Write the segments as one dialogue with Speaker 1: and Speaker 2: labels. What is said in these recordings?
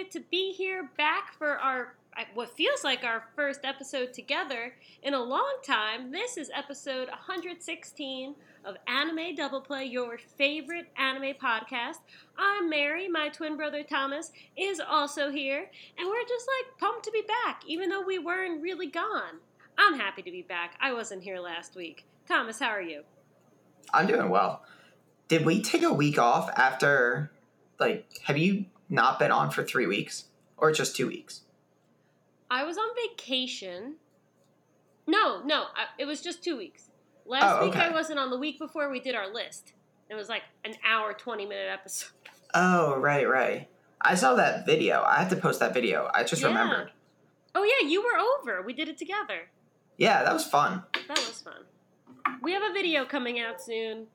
Speaker 1: excited to be here back for our what feels like our first episode together in a long time. This is episode 116 of Anime Double Play, your favorite anime podcast. I'm Mary, my twin brother Thomas is also here, and we're just like pumped to be back, even though we weren't really gone. I'm happy to be back. I wasn't here last week. Thomas, how are you?
Speaker 2: I'm doing well. Did we take a week off after, like, have you not been on for three weeks or just two weeks?
Speaker 1: I was on vacation. No, no, I, it was just two weeks. Last
Speaker 2: Oh,
Speaker 1: week. I wasn't on. The week before we did our list. It was like an hour, 20 minute episode.
Speaker 2: Oh, right, right. I saw that video. I had to post that video. I just
Speaker 1: Yeah.
Speaker 2: remembered.
Speaker 1: Oh, yeah, you were over. We did it together.
Speaker 2: Yeah, that was fun.
Speaker 1: That was fun. We have a video coming out soon.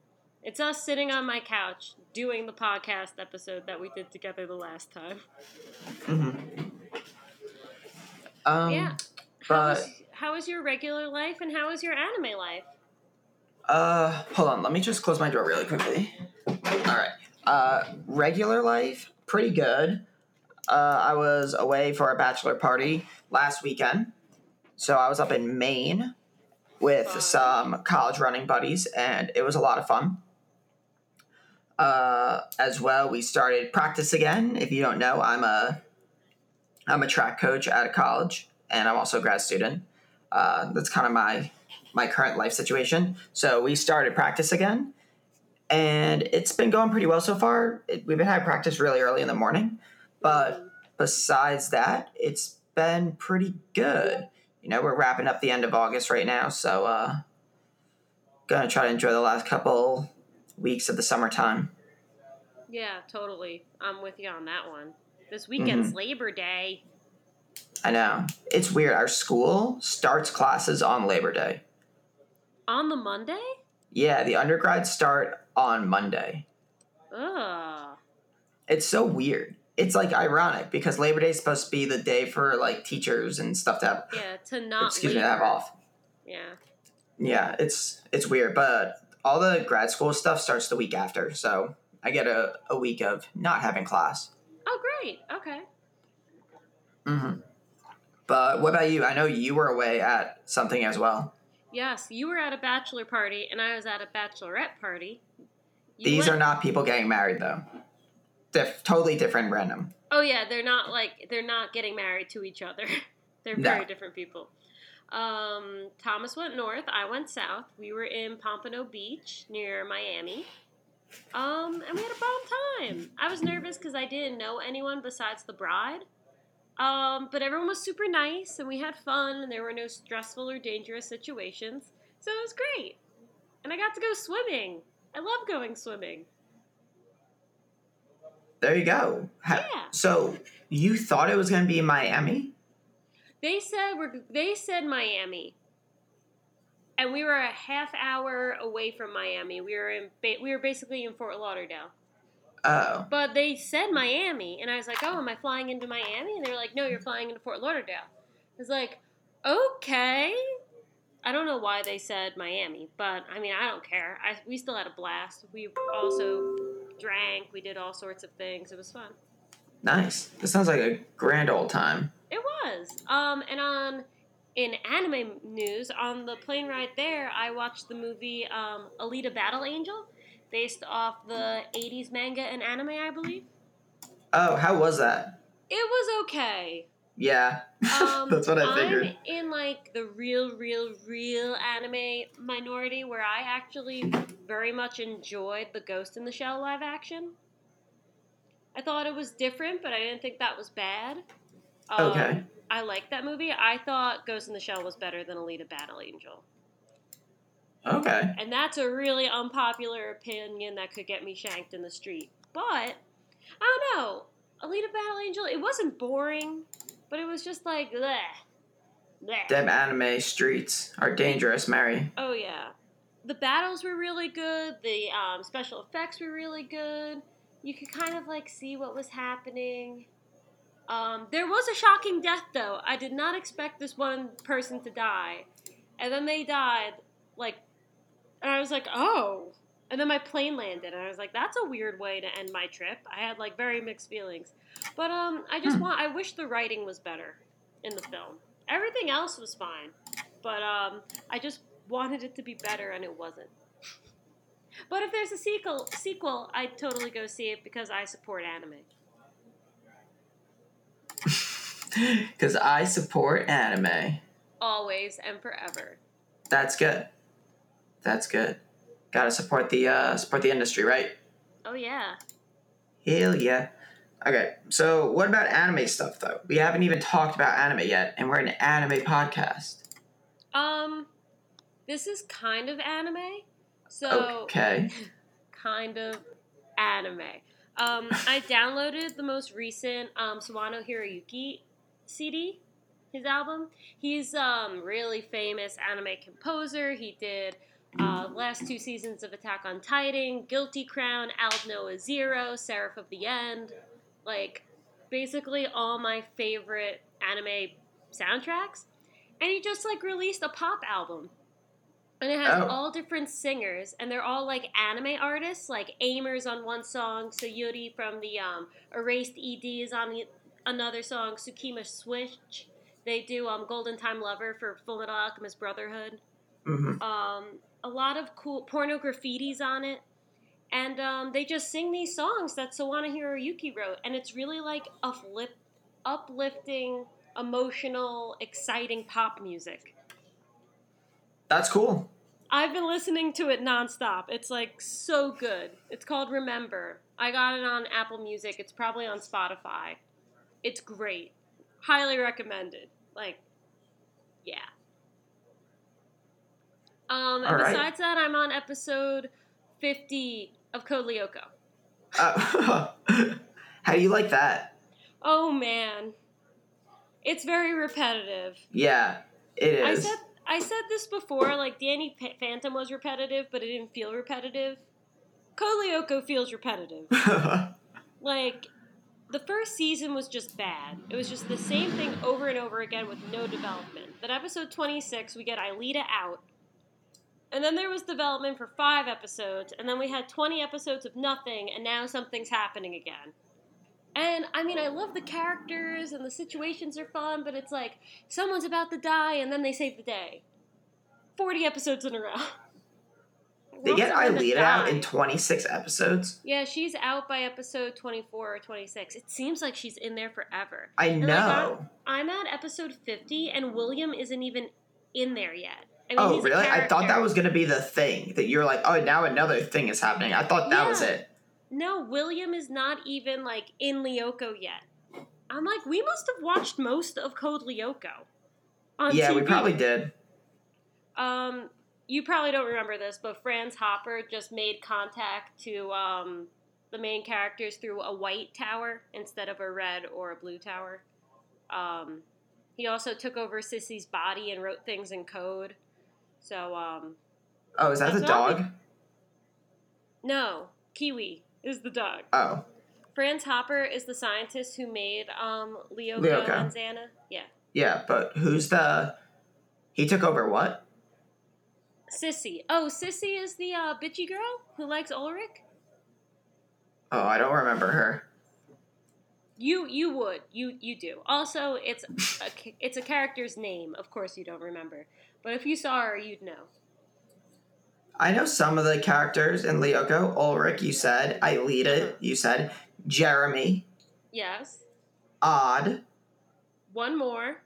Speaker 1: It's us sitting on my couch doing the podcast episode that we did together the last time.
Speaker 2: hmm Um,
Speaker 1: yeah. How was, how was your regular life and how was your anime life?
Speaker 2: Uh, hold on. Let me just close my door really quickly. All right. Uh, regular life, pretty good. Uh, I was away for a bachelor party last weekend, so I was up in Maine with
Speaker 1: Fun.
Speaker 2: some college running buddies, and it was a lot of fun. Uh, as well, we started practice again. If you don't know, I'm a I'm a track coach at a college, and I'm also a grad student. Uh, that's kind of my my current life situation. So we started practice again, and it's been going pretty well so far. It, we've been having practice really early in the morning, but besides that, it's been pretty good. You know, we're wrapping up the end of August right now, so uh, gonna try to enjoy the last couple weeks of the summertime.
Speaker 1: Yeah, totally. I'm with you on that one. This weekend's
Speaker 2: Mm-hmm.
Speaker 1: Labor Day.
Speaker 2: I know it's weird. Our school starts classes on Labor Day.
Speaker 1: On the Monday?
Speaker 2: Yeah, the undergrads start on Monday.
Speaker 1: Ugh.
Speaker 2: It's so weird. It's like ironic because Labor Day is supposed to be the day for like teachers and stuff to have
Speaker 1: Yeah, to not
Speaker 2: excuse me to have off.
Speaker 1: Yeah.
Speaker 2: Yeah, it's it's weird, but all the grad school stuff starts the week after, so I get a, a week of not having class.
Speaker 1: Oh, great. Okay.
Speaker 2: hmm But what about you? I know you were away at something as well.
Speaker 1: Yes, you were at a bachelor party and I was at a bachelorette party. You
Speaker 2: These
Speaker 1: went-
Speaker 2: are not people getting married though. Totally different, random.
Speaker 1: Oh yeah, they're not like they're not getting married to each other. they're
Speaker 2: No.
Speaker 1: very different people. Um, Thomas went north. I went south. We were in Pompano Beach near Miami. Um, and we had a bomb time. I was nervous because I didn't know anyone besides the bride. Um, but everyone was super nice and we had fun and there were no stressful or dangerous situations. So it was great. And I got to go swimming. I love going swimming.
Speaker 2: There you go.
Speaker 1: Yeah.
Speaker 2: So you thought it was going to be Miami?
Speaker 1: They said we're they said Miami, and we were a half hour away from Miami. We were in we were basically in Fort Lauderdale,
Speaker 2: Oh,
Speaker 1: but they said Miami, and I was like, "Oh, am I flying into Miami?" And they were like, "No, you're flying into Fort Lauderdale." I was like, "Okay." I don't know why they said Miami, but I mean, I don't care. I, we still had a blast. We also drank. We did all sorts of things. It was fun.
Speaker 2: nice. This sounds like a grand old time.
Speaker 1: It was. Um, and on in anime news, on the plane ride there, I watched the movie um, Alita Battle Angel, based off the '80s manga and anime, I believe.
Speaker 2: Oh, how was that?
Speaker 1: It was okay.
Speaker 2: Yeah,
Speaker 1: Um,
Speaker 2: that's what I figured.
Speaker 1: I'm in like the real, real, real anime minority, where I actually very much enjoyed the Ghost in the Shell live action. I thought it was different, but I didn't think that was bad. Um,
Speaker 2: Okay.
Speaker 1: I like that movie. I thought Ghost in the Shell was better than Alita Battle Angel.
Speaker 2: Okay.
Speaker 1: And that's a really unpopular opinion that could get me shanked in the street. But, I don't know. Alita Battle Angel, it wasn't boring, but it was just like, bleh. Bleh.
Speaker 2: Them anime streets are dangerous, Mary.
Speaker 1: Oh, yeah. The battles were really good. The um, special effects were really good. You could kind of like see what was happening. Um, there was a shocking death, though. I did not expect this one person to die. And then they died, like, and I was like, oh, And then my plane landed, and I was like, "That's a weird way to end my trip." I had like very mixed feelings, but um, I just
Speaker 2: Hmm.
Speaker 1: want. I wish the writing was better in the film. Everything else was fine, but um, I just wanted it to be better, and it wasn't. But if there's a sequel, sequel, I'd totally go see it because I support anime.
Speaker 2: Because I support anime.
Speaker 1: Always and forever.
Speaker 2: That's good. That's good. Gotta support the uh, support the industry, right?
Speaker 1: Oh yeah.
Speaker 2: Hell yeah. Okay, so what about anime stuff though? We haven't even talked about anime yet, and we're an anime podcast.
Speaker 1: Um, this is kind of anime. So
Speaker 2: Okay.
Speaker 1: kind of anime. Um, I downloaded the most recent um, Sawano Hiroyuki CD, his album. He's um really famous anime composer. He did uh, last two seasons of Attack on Titan, Guilty Crown, Al Noah Zero, Seraph of the End. Like basically all my favorite anime soundtracks. And he just like released a pop album. And it has
Speaker 2: Oh.
Speaker 1: all different singers, and they're all like anime artists, like Aimer's on one song, Sayuri from the um, Erased ED is on the, another song, Sukima Switch. They do um, Golden Time Lover for Full Metal Alchemist Brotherhood.
Speaker 2: hmm
Speaker 1: Um, a lot of cool Porno Graffittis on it. And um, they just sing these songs that Sawano Hiroyuki wrote, and it's really like uplift, uplifting, emotional, exciting pop music.
Speaker 2: That's cool.
Speaker 1: I've been listening to it nonstop. It's like so good. It's called Remember. I got it on Apple Music. It's probably on Spotify. It's great. Highly recommended. Like, yeah. Um, and
Speaker 2: right.
Speaker 1: besides that, I'm on episode 50 of Code Lyoko.
Speaker 2: Uh, how do you like that?
Speaker 1: Oh man, it's very repetitive.
Speaker 2: Yeah, it is.
Speaker 1: I said I said this before. Like Danny P- Phantom was repetitive, but it didn't feel repetitive. Code Lyoko feels repetitive. Like the first season was just bad. It was just the same thing over and over again with no development. Then episode 26, we get Aelita out. And then there was development for five episodes, and then we had 20 episodes of nothing, and now something's happening again. And I mean, I love the characters and the situations are fun, but it's like someone's about to die and then they save the day. 40 episodes in a row.
Speaker 2: they get
Speaker 1: gonna
Speaker 2: out in 26 episodes.
Speaker 1: Yeah, she's out by episode 24 or 26. It seems like she's in there forever.
Speaker 2: I
Speaker 1: like,
Speaker 2: know.
Speaker 1: I'm at episode 50 and William isn't even in there yet. I mean,
Speaker 2: oh, really? I thought that was going to be the thing that you're like, oh, now another thing is happening. I thought that was it.
Speaker 1: No, William is not even like in Lyoko yet. I'm like, we must have watched most of Code Lyoko. On
Speaker 2: Yeah, we probably did.
Speaker 1: Um, you probably don't remember this, but Franz Hopper just made contact to um, the main characters through a white tower instead of a red or a blue tower. Um, he also took over Sissy's body and wrote things in code. So, um,
Speaker 2: Oh, is that the dog?
Speaker 1: no, Kiwi is the dog.
Speaker 2: Oh,
Speaker 1: Franz Hopper is the scientist who made um, Lyoko. and Xana. Yeah.
Speaker 2: yeah, but who's the. He took over what?
Speaker 1: Sissy. Oh, Sissy is the uh, bitchy girl who likes Ulrich?
Speaker 2: Oh, I don't remember her.
Speaker 1: You you would you you do. Also, it's a it's a character's name. Of course, you don't remember, but if you saw her, you'd know.
Speaker 2: I know some of the characters in Lyoko. Ulrich, you said. Aelita, you said. Jeremy.
Speaker 1: Yes.
Speaker 2: Odd.
Speaker 1: One more.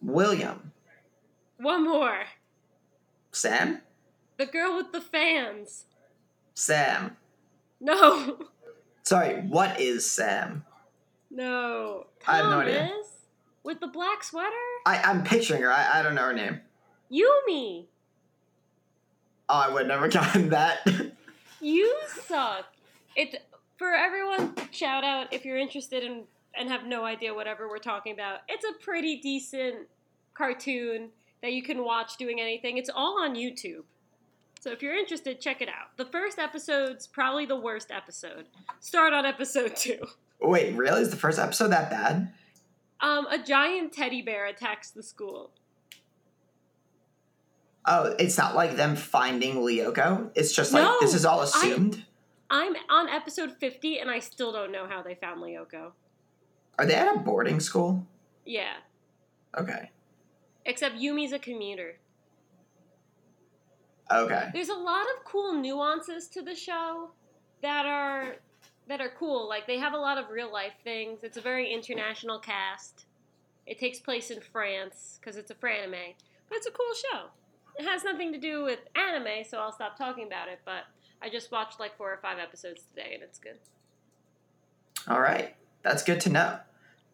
Speaker 2: William.
Speaker 1: One more.
Speaker 2: Sam?
Speaker 1: The girl with the fans.
Speaker 2: Sam.
Speaker 1: No.
Speaker 2: Sorry, what is Sam?
Speaker 1: No.
Speaker 2: I have no idea.
Speaker 1: Thomas? With the black sweater?
Speaker 2: I, I'm picturing her. I, I don't know her name.
Speaker 1: Yumi.
Speaker 2: Oh, I would never gotten that.
Speaker 1: You suck. It for everyone. Shout out if you're interested in and have no idea whatever we're talking about. It's a pretty decent cartoon that you can watch doing anything. It's all on YouTube. So if you're interested, check it out. The first episode's probably the worst episode. Start on episode two.
Speaker 2: Wait, really? Is the first episode that bad?
Speaker 1: Um, a giant teddy bear attacks the school.
Speaker 2: Oh, it's not like them finding Lyoko. It's just like
Speaker 1: No,
Speaker 2: this is all
Speaker 1: I-
Speaker 2: assumed.
Speaker 1: I'm on episode 50 and I still don't know how they found Lyoko.
Speaker 2: Are they at a boarding school?
Speaker 1: Yeah.
Speaker 2: Okay.
Speaker 1: Except Yumi's a commuter.
Speaker 2: Okay.
Speaker 1: There's a lot of cool nuances to the show that are that are cool. Like they have a lot of real life things. It's a very international cast. It takes place in France because it's a franime, but it's a cool show. It has nothing to do with anime, so I'll stop talking about it. But I just watched like four or five episodes today, and it's good.
Speaker 2: All right. That's good to know.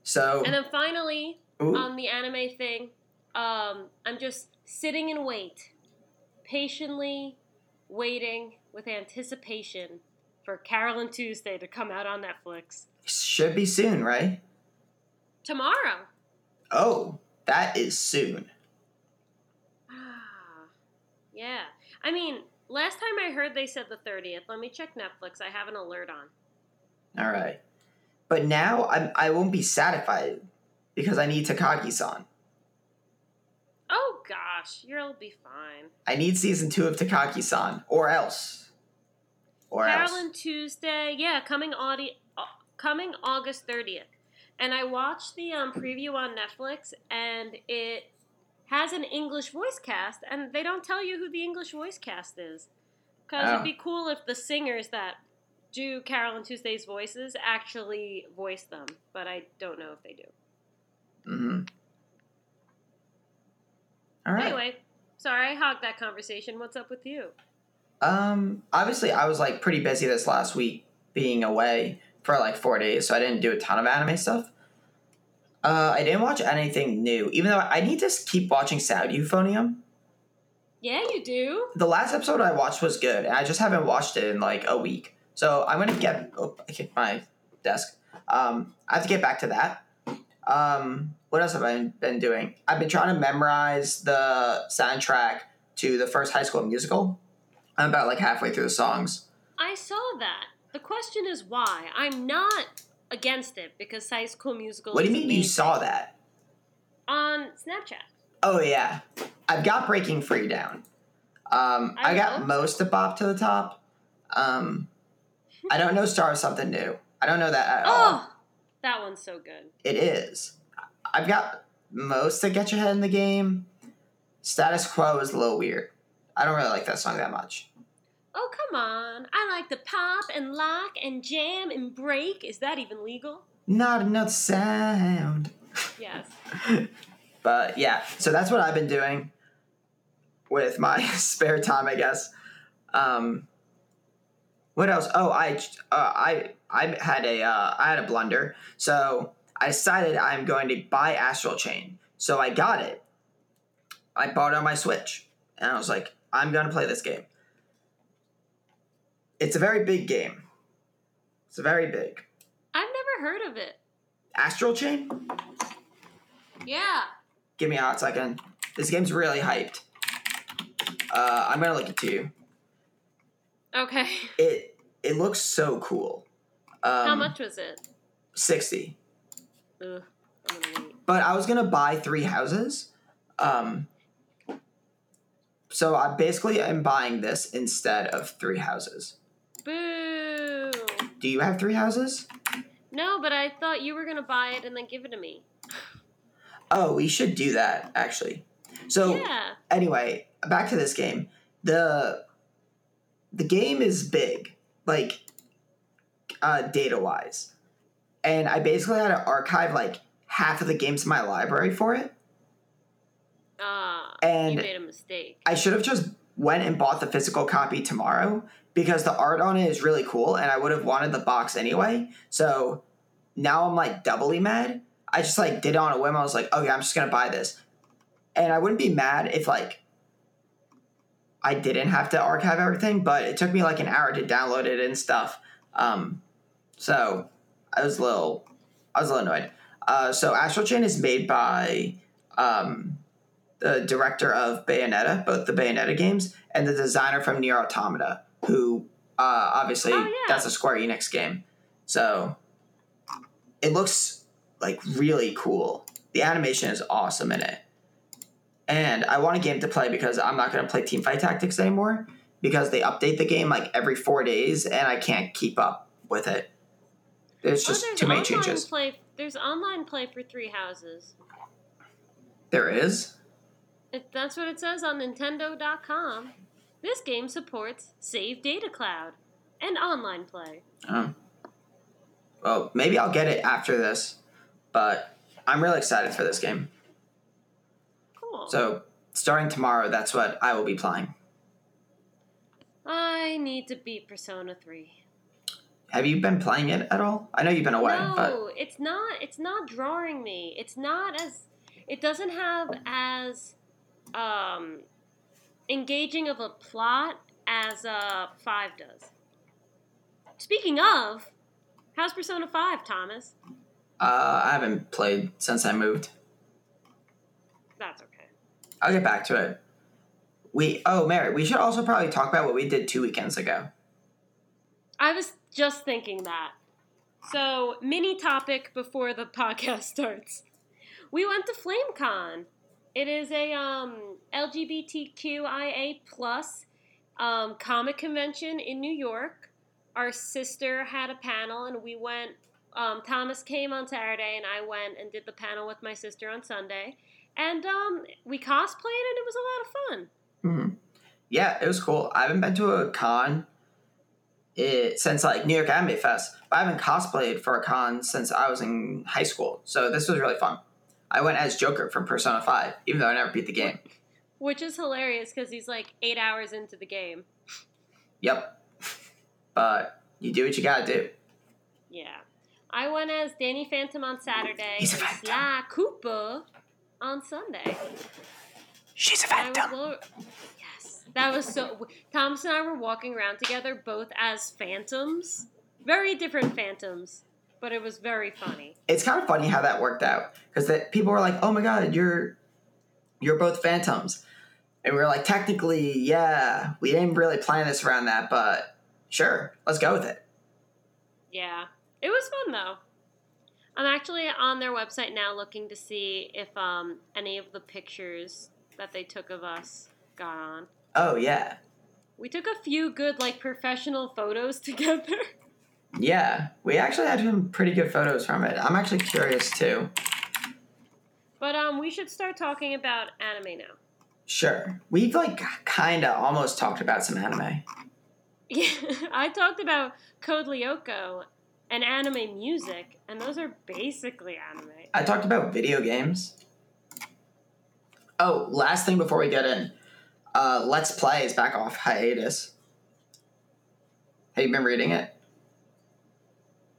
Speaker 2: So,
Speaker 1: And then finally,
Speaker 2: ooh,
Speaker 1: on the anime thing, um, I'm just sitting in wait, patiently waiting with anticipation for Carole & Tuesday to come out on Netflix
Speaker 2: should be soon, right?
Speaker 1: tomorrow.
Speaker 2: Oh, that is soon.
Speaker 1: Ah, yeah. I mean, last time I heard they said the 30th. Let me check Netflix. I have an alert on.
Speaker 2: All right. But now I'm, I won't be satisfied because I need Takagi-san.
Speaker 1: Oh gosh, you'll be fine.
Speaker 2: I need season two of Takagi-san, or else. Or
Speaker 1: Carol
Speaker 2: else.
Speaker 1: Tuesday, yeah, coming audi- uh, coming August 30th. And I watched the um, preview on Netflix, and it has an English voice cast, and they don't tell you who the English voice cast is. Because
Speaker 2: Oh.
Speaker 1: it'd be cool if the singers that do Carole & Tuesday's voices actually voice them, but I don't know if they do.
Speaker 2: hmm All right.
Speaker 1: Anyway, sorry I hogged that conversation. What's up with you?
Speaker 2: Um, obviously, I was like pretty busy this last week being away for like four days, so I didn't do a ton of anime stuff. Uh, I didn't watch anything new, even though I need to keep watching Sound Euphonium.
Speaker 1: Yeah, you do.
Speaker 2: The last episode I watched was good, and I just haven't watched it in like a week. So I'm gonna get. Oh, I hit my desk. Um, I have to get back to that. Um, what else have I been doing? I've been trying to memorize the soundtrack to the first High School Musical. I'm about like halfway through the songs.
Speaker 1: I saw that. The question is why. I'm not against it because High School Musical.
Speaker 2: What do you mean you saw that?
Speaker 1: on Snapchat?
Speaker 2: Oh yeah, I've got Breaking Free down. Um, I,
Speaker 1: I
Speaker 2: got most of Bop to the top. Um, I don't know Start of Something New. I don't know that at all.
Speaker 1: That one's so good.
Speaker 2: It is. I've got most that Get Your Head in the Game. Status Quo is a little weird. I don't really like that song that much.
Speaker 1: Oh come on! I like to pop and lock and jam and break. Is that even legal?
Speaker 2: Not enough sound.
Speaker 1: Yes.
Speaker 2: But yeah, so that's what I've been doing with my spare time, I guess. Um, what else? Oh, I uh, I I had a uh, I had a blunder. So I decided I'm going to buy Astral Chain. So I got it. I bought it on my Switch, and I was like, I'm going to play this game. It's a very big game. It's very big.
Speaker 1: I've never heard of it.
Speaker 2: Astral Chain.
Speaker 1: Yeah.
Speaker 2: Give me a hot second. This game's really hyped. Uh, I'm gonna link it to you.
Speaker 1: Okay.
Speaker 2: It it looks so cool. Um,
Speaker 1: How much was it?
Speaker 2: Sixty.
Speaker 1: Ugh. I'm gonna wait.
Speaker 2: But I was gonna buy three houses. Um, so I basically am buying this instead of three houses.
Speaker 1: Boo.
Speaker 2: Do you have three houses?
Speaker 1: No, but I thought you were gonna buy it and then give it to me.
Speaker 2: Oh, we should do that actually. So
Speaker 1: yeah.
Speaker 2: anyway, back to this game. The the game is big, like uh, data wise, and I basically had to archive like half of the games in my library for it.
Speaker 1: Ah.
Speaker 2: And-
Speaker 1: you made a mistake.
Speaker 2: I should have just went and bought the physical copy tomorrow because the art on it is really cool, and I would have wanted the box anyway. So now I'm like doubly mad. I just like did it on a whim. I was like, okay, I'm just gonna buy this, and I wouldn't be mad if like I didn't have to archive everything, but it took me like an hour to download it and stuff. Um, so I was a little, I was a little annoyed. Uh, so Astral Chain is made by um, the director of Bayonetta, both the Bayonetta games, and the designer from Nier Automata, who uh, obviously
Speaker 1: Oh, yeah.
Speaker 2: that's a Square Enix game. So it looks like really cool. The animation is awesome in it. and I want a game to play because I'm not going to play Teamfight Tactics anymore because they update the game like every four days, and I can't keep up with it. There's just
Speaker 1: oh, there's
Speaker 2: too many changes.
Speaker 1: Play, there's online play for Three Houses.
Speaker 2: There is.
Speaker 1: It, that's what it says on Nintendo.com. This game supports Save Data Cloud and online play.
Speaker 2: Oh. Well, maybe I'll get it after this, but I'm really excited for this game.
Speaker 1: Cool.
Speaker 2: So, starting tomorrow, that's what I will be playing.
Speaker 1: I need to beat Persona 3.
Speaker 2: Have you been playing it at all? I know you've been away,
Speaker 1: no,
Speaker 2: but
Speaker 1: it's not. It's not drawing me. It's not as. It doesn't have as um, engaging of a plot as uh, Five does. Speaking of, how's Persona Five, Thomas?
Speaker 2: uh, I haven't played since I moved.
Speaker 1: That's okay.
Speaker 2: I'll get back to it. We oh Mary, we should also probably talk about what we did two weekends ago.
Speaker 1: I was just thinking that. So, mini topic before the podcast starts. We went to FlameCon. It is a um, LGBTQIA plus um, comic convention in New York. Our sister had a panel, and we went. Um, Thomas came on Saturday, and I went and did the panel with my sister on Sunday. And um, we cosplayed, and it was a lot of fun.
Speaker 2: hmm Yeah, it was cool. I haven't been to a con it, since like New York Anime Fest, but I haven't cosplayed for a con since I was in high school. So this was really fun. I went as Joker from Persona Five, even though I never beat the game.
Speaker 1: Which is hilarious because he's like eight hours into the game.
Speaker 2: Yep. But you do what you gotta do.
Speaker 1: Yeah. I went as Danny Phantom on Saturday
Speaker 2: He's a phantom.
Speaker 1: Sly Cooper on Sunday.
Speaker 2: She's a
Speaker 1: phantom. That was so. Thomas and I were walking around together, both as phantoms. Very different phantoms, but it was very funny.
Speaker 2: It's kind of funny how that worked out because that people were like, "Oh my god, you're you're both phantoms," and we were like, "Technically, yeah, we didn't really plan this around that, but sure, let's go with it."
Speaker 1: Yeah. It was fun though. I'm actually on their website now looking to see if um, any of the pictures that they took of us got on.
Speaker 2: Oh yeah,
Speaker 1: We took a few good, like, professional photos together.
Speaker 2: yeah, we actually had some pretty good photos from it. I'm actually curious too.
Speaker 1: But um, we should start talking about anime now.
Speaker 2: Sure, we've like kind of almost talked about some anime.
Speaker 1: Yeah, I talked about Code Lyoko and anime music, and those are basically anime.
Speaker 2: I talked about video games. Oh, last thing before we get in, uh, Let's Play is back off hiatus. Have you been reading it?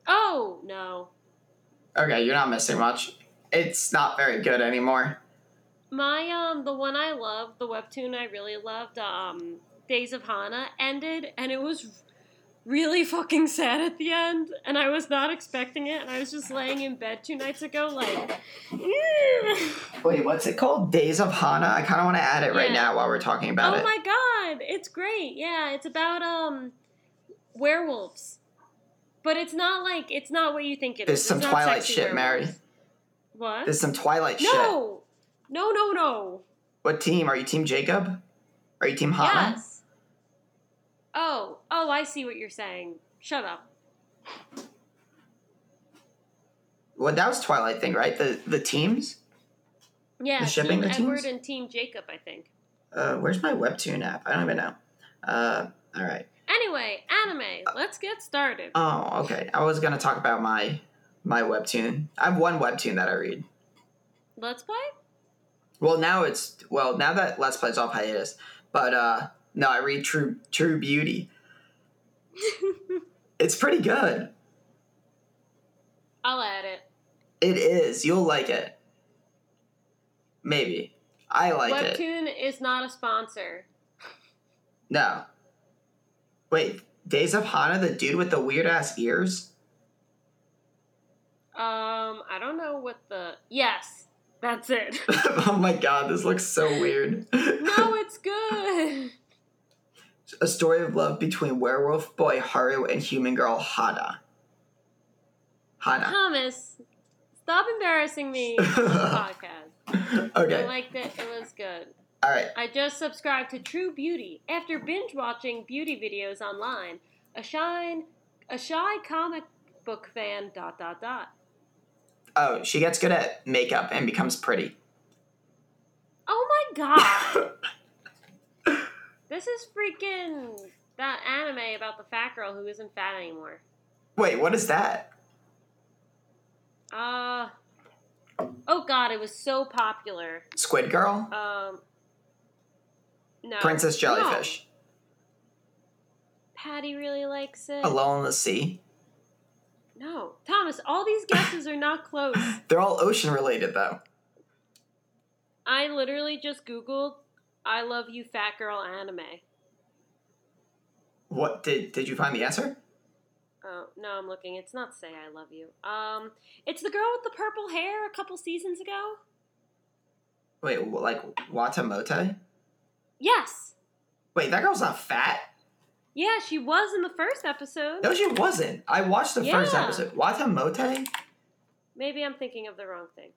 Speaker 1: Oh no,
Speaker 2: Okay, you're not missing much. It's not very good anymore.
Speaker 1: my um, the one I loved, the webtoon I really loved, um, Days of Hana ended, and it was really fucking sad at the end, and I was not expecting it, and I was just laying in bed two nights ago, like.
Speaker 2: Wait, what's it called? Days of Hana? I kind of want to add it right now while we're talking about
Speaker 1: oh
Speaker 2: it.
Speaker 1: Oh my god, it's great. Yeah, it's about um werewolves. But it's not like it's not what you think it is.
Speaker 2: There's
Speaker 1: It's
Speaker 2: some Twilight shit, Mary.
Speaker 1: werewolves. What?
Speaker 2: There's some Twilight shit.
Speaker 1: no. No, no, no.
Speaker 2: What team? Are you Team Jacob? Are you Team Hana?
Speaker 1: Yes. Oh, oh, I see what you're saying. Shut up.
Speaker 2: Well, that was Twilight thing, right? The the teams.
Speaker 1: Yeah,
Speaker 2: The shipping
Speaker 1: Team
Speaker 2: the
Speaker 1: Edward
Speaker 2: teams?
Speaker 1: and Team Jacob, I think.
Speaker 2: Uh, where's my webtoon app? I don't even know. Uh, all right.
Speaker 1: Anyway, anime. Let's get started.
Speaker 2: Oh, okay. I was gonna talk about my my webtoon. I have one webtoon that I read.
Speaker 1: Let's play?
Speaker 2: Well, now it's well now that Let's Play's off hiatus, but uh, no, I read True True Beauty. It's pretty good.
Speaker 1: I'll add it.
Speaker 2: It is. You'll like it. Maybe. I like it.
Speaker 1: Webtoon is not a sponsor.
Speaker 2: No. Wait, Days of Hana, the dude with the weird ass ears?
Speaker 1: Um, I don't know what the. Yes, that's it.
Speaker 2: oh my god, this looks so weird.
Speaker 1: no, it's good.
Speaker 2: A story of love between werewolf boy Haru and human girl Hana. Hana.
Speaker 1: Thomas, stop embarrassing me on the podcast. I liked it. It was good.
Speaker 2: All right.
Speaker 1: I just subscribed to True Beauty after binge watching beauty videos online. A shine, a shy comic book fan. Dot dot dot.
Speaker 2: Oh, she gets good at makeup and becomes pretty.
Speaker 1: Oh my god! this is freaking that anime about the fat girl who isn't fat anymore.
Speaker 2: Wait, what is that?
Speaker 1: Uh oh god, it was so popular.
Speaker 2: Squid Girl?
Speaker 1: Um, no,
Speaker 2: Princess
Speaker 1: No.
Speaker 2: Jellyfish?
Speaker 1: Patty really likes it.
Speaker 2: Alone in the Sea?
Speaker 1: No, Thomas, all these guesses are not close.
Speaker 2: They're all ocean related though.
Speaker 1: I literally just googled "I love you, fat girl" anime.
Speaker 2: What did did you find the answer?
Speaker 1: Oh no, I'm looking. It's not "Say I Love You." Um, it's the girl with the purple hair a couple seasons ago.
Speaker 2: Wait, like Watamote?
Speaker 1: Yes,
Speaker 2: Wait, that girl's not fat.
Speaker 1: yeah, she was in the first episode.
Speaker 2: No, she wasn't. I watched the first episode. Watamote?
Speaker 1: Maybe I'm thinking of the wrong thing.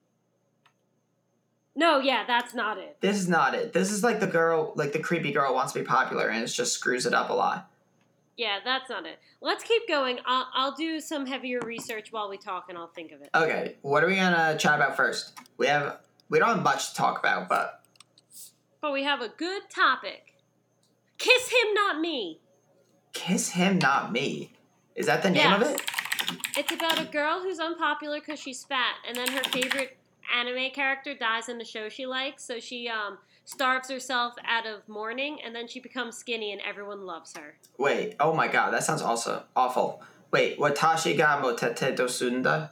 Speaker 1: No, yeah, that's not it.
Speaker 2: This is not it. This is like the girl, like the creepy girl wants to be popular and it just screws it up a lot.
Speaker 1: Yeah, that's not it. Let's keep going. I'll, I'll do some heavier research while we talk, and I'll think of it.
Speaker 2: Okay, what are we gonna chat about first? We have we don't have much to talk about, but
Speaker 1: But we have a good topic. Kiss him, not me.
Speaker 2: kiss him, not me. Is that the name of
Speaker 1: Yes.
Speaker 2: it?
Speaker 1: It's about a girl who's unpopular because she's fat, and then her favorite anime character dies in the show she likes, so she um, starves herself out of mourning, and then she becomes skinny, and everyone loves her.
Speaker 2: Wait, oh my god, that sounds also awful. Wait, watashi ga motete dosunda?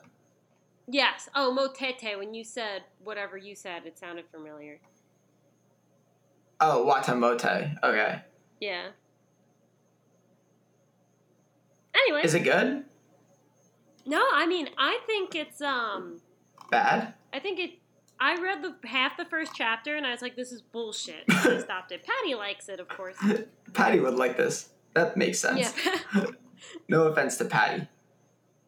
Speaker 1: Yes. Oh, motete. When you said whatever you said, it sounded familiar.
Speaker 2: Oh, watamote. Okay.
Speaker 1: Yeah. Anyway,
Speaker 2: Is it good?
Speaker 1: no, I mean, I think it's um,
Speaker 2: Bad?
Speaker 1: I think it. I read the half the first chapter, and I was like, "This is bullshit." So I stopped it. Patty likes it, of course.
Speaker 2: Patty would like this. That makes sense.
Speaker 1: Yeah.
Speaker 2: No offense to Patty.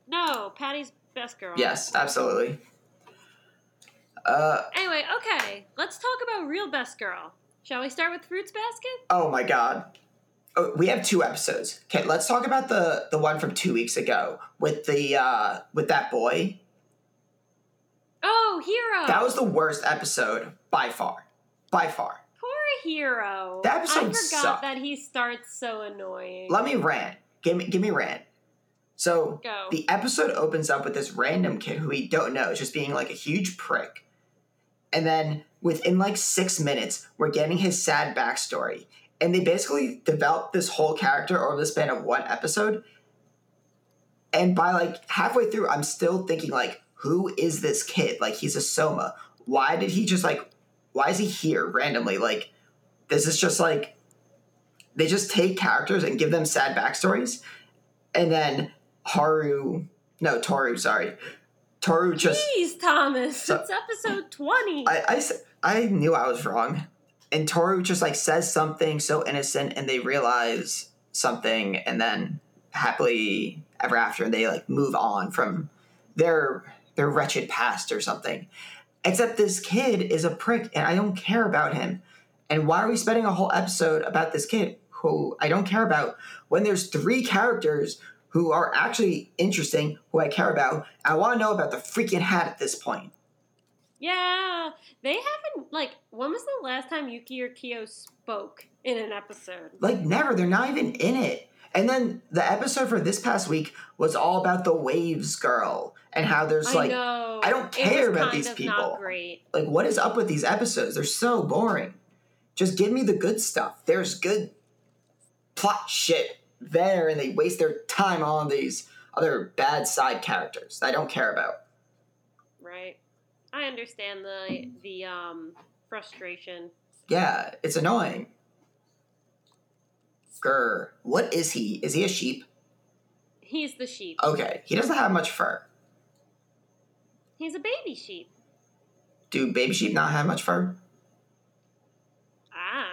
Speaker 1: no, Patty's best girl.
Speaker 2: Yes, absolutely. Uh,
Speaker 1: Anyway, okay, let's talk about real best girl. Shall we start with Fruits Basket?
Speaker 2: oh my god. Oh, we have two episodes. Okay, let's talk about the the one from two weeks ago with the uh with that boy.
Speaker 1: Oh, Hiro.
Speaker 2: That was the worst episode by far. By far.
Speaker 1: poor Hiro.
Speaker 2: That episode
Speaker 1: I forgot
Speaker 2: sucked.
Speaker 1: that he starts so annoying.
Speaker 2: Let me rant. Give me give me rant. So
Speaker 1: Go.
Speaker 2: the episode opens up with this random kid who we don't know just being like a huge prick. And then within like six minutes, we're getting his sad backstory. And they basically develop this whole character over the span of one episode. And by like halfway through, I'm still thinking like, who is this kid? Like he's a Sohma. Why did he just like why is he here randomly? Like this is just like they just take characters and give them sad backstories. And then Haru no, Toru, sorry. Toru just
Speaker 1: Jeez, Thomas.
Speaker 2: So-
Speaker 1: it's episode 20.
Speaker 2: I, I, I knew I was wrong. And Toru just like says something so innocent and they realize something and then happily ever after and they like move on from their their wretched past or something. Except this kid is a prick and I don't care about him. And why are we spending a whole episode about this kid who I don't care about when there's three characters who are actually interesting, who I care about? I want to know about the freaking hat at this point.
Speaker 1: yeah, they haven't, like, when was the last time Yuki or Kyo spoke in an episode?
Speaker 2: Like never. They're not even in it. And then the episode for this past week was all about the waves girl and how there's
Speaker 1: I
Speaker 2: like
Speaker 1: know.
Speaker 2: I don't care about these people. Like what is up with these episodes? They're so boring. Just give me the good stuff. There's good plot shit there and they waste their time on these other bad side characters that I don't care about.
Speaker 1: Right. I understand the the um frustration.
Speaker 2: Yeah, it's annoying. Grr. What is he? Is he a sheep?
Speaker 1: He's the sheep.
Speaker 2: Okay, he doesn't have much fur.
Speaker 1: He's a baby sheep.
Speaker 2: Do baby sheep not have much fur?
Speaker 1: Ah,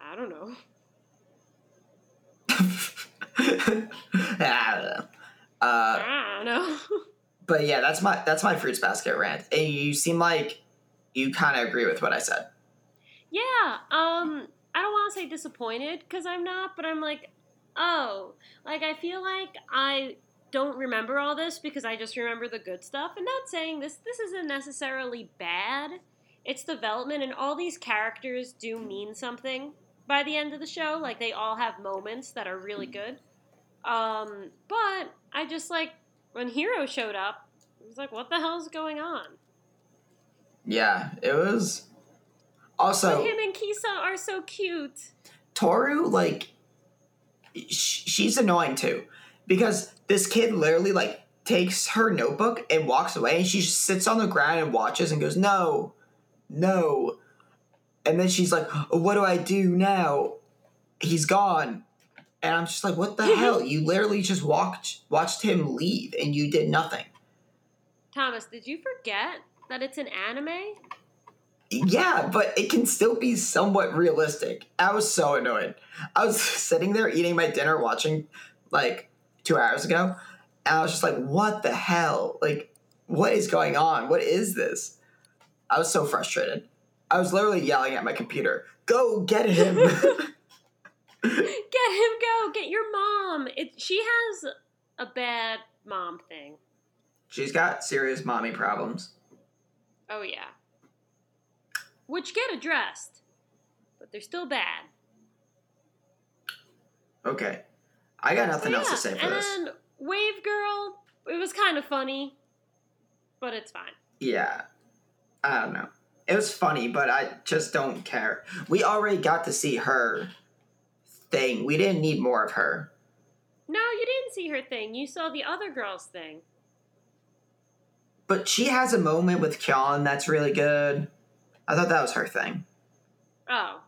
Speaker 1: I don't know.
Speaker 2: I don't know. Uh,
Speaker 1: I don't know.
Speaker 2: but yeah, that's my that's my fruits basket rant. And you seem like you kind of agree with what I said.
Speaker 1: Yeah, um, I don't want to say disappointed because I'm not, but I'm like, oh, like I feel like I don't remember all this because I just remember the good stuff. And not saying this this isn't necessarily bad. It's development and all these characters do mean something by the end of the show. Like they all have moments that are really good. Um, but I just like when Hiro showed up, I was like, what the hell is going on?
Speaker 2: Yeah, it was. Also,
Speaker 1: But him and Kisa are so cute.
Speaker 2: Toru, like, sh- she's annoying too, because this kid literally like takes her notebook and walks away, and she just sits on the ground and watches and goes, "No, no," and then she's like, "What do I do now?" He's gone, and I'm just like, "What the hell?" You literally just walked, watched him leave, and you did nothing.
Speaker 1: Thomas, did you forget that it's an anime?
Speaker 2: Yeah, but it can still be somewhat realistic. I was so annoyed. I was sitting there eating my dinner watching like two hours ago, and I was just like, what the hell? Like, what is going on? What is this? I was so frustrated. I was literally yelling at my computer, go get him.
Speaker 1: Get him go. Get your mom. It, she has a bad mom thing.
Speaker 2: She's got serious mommy problems.
Speaker 1: Oh yeah. Which get addressed, but they're still bad.
Speaker 2: Okay. I got nothing
Speaker 1: So,
Speaker 2: else to say for
Speaker 1: and
Speaker 2: this.
Speaker 1: then Wave Girl, it was kind of funny, but it's fine.
Speaker 2: Yeah. I don't know. It was funny, but I just don't care. We already got to see her thing. We didn't need more of her.
Speaker 1: No, you didn't see her thing. You saw the other girl's thing.
Speaker 2: But she has a moment with Kyon that's really good. I thought that was her thing.
Speaker 1: Oh,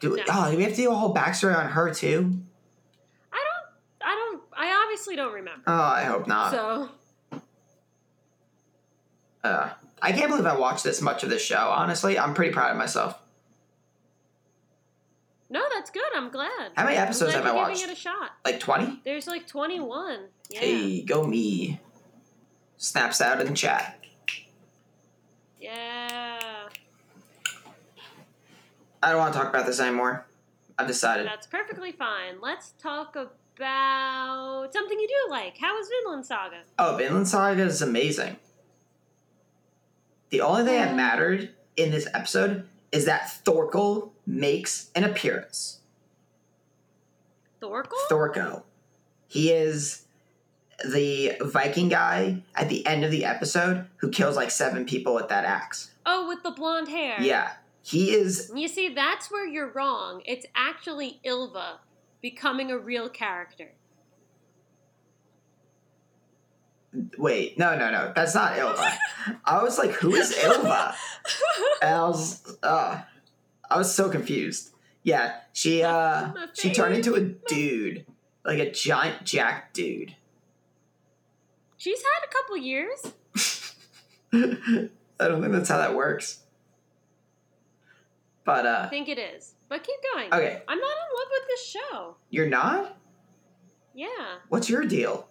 Speaker 2: Do,
Speaker 1: No.
Speaker 2: Oh, do we have to do a whole backstory on her too?
Speaker 1: I don't. I don't. I obviously don't remember.
Speaker 2: Oh, I hope not.
Speaker 1: so
Speaker 2: Uh, I can't believe I watched this much of this show. Honestly, I'm pretty proud of myself.
Speaker 1: no, that's good. I'm glad.
Speaker 2: How many episodes have I watched?
Speaker 1: Giving it a shot.
Speaker 2: Like 20?
Speaker 1: There's like 21. Yeah.
Speaker 2: Hey, go me. Snaps out in the chat.
Speaker 1: Yeah.
Speaker 2: I don't want to talk about this anymore. I've decided.
Speaker 1: That's perfectly fine. Let's talk about something you do like. How was Vinland Saga?
Speaker 2: Oh, Vinland Saga is amazing. The only thing that
Speaker 1: Um,
Speaker 2: mattered in this episode is that Thorkell makes an appearance.
Speaker 1: Thorkell?
Speaker 2: Thorko. He is the Viking guy at the end of the episode who kills like seven people with that axe.
Speaker 1: oh, with the blonde hair.
Speaker 2: Yeah. He is
Speaker 1: You see, that's where you're wrong. It's actually Ylva becoming a real character.
Speaker 2: wait, no, no, no. That's not Ylva. I was like, who is Ylva? And I was uh I was so confused. Yeah, she uh she turned into a dude. Like a giant jack dude.
Speaker 1: She's had a couple years.
Speaker 2: I don't think that's how that works. But
Speaker 1: I
Speaker 2: uh
Speaker 1: think it is. But keep going.
Speaker 2: okay,
Speaker 1: I'm not in love with this show.
Speaker 2: you're not?
Speaker 1: Yeah.
Speaker 2: What's your deal?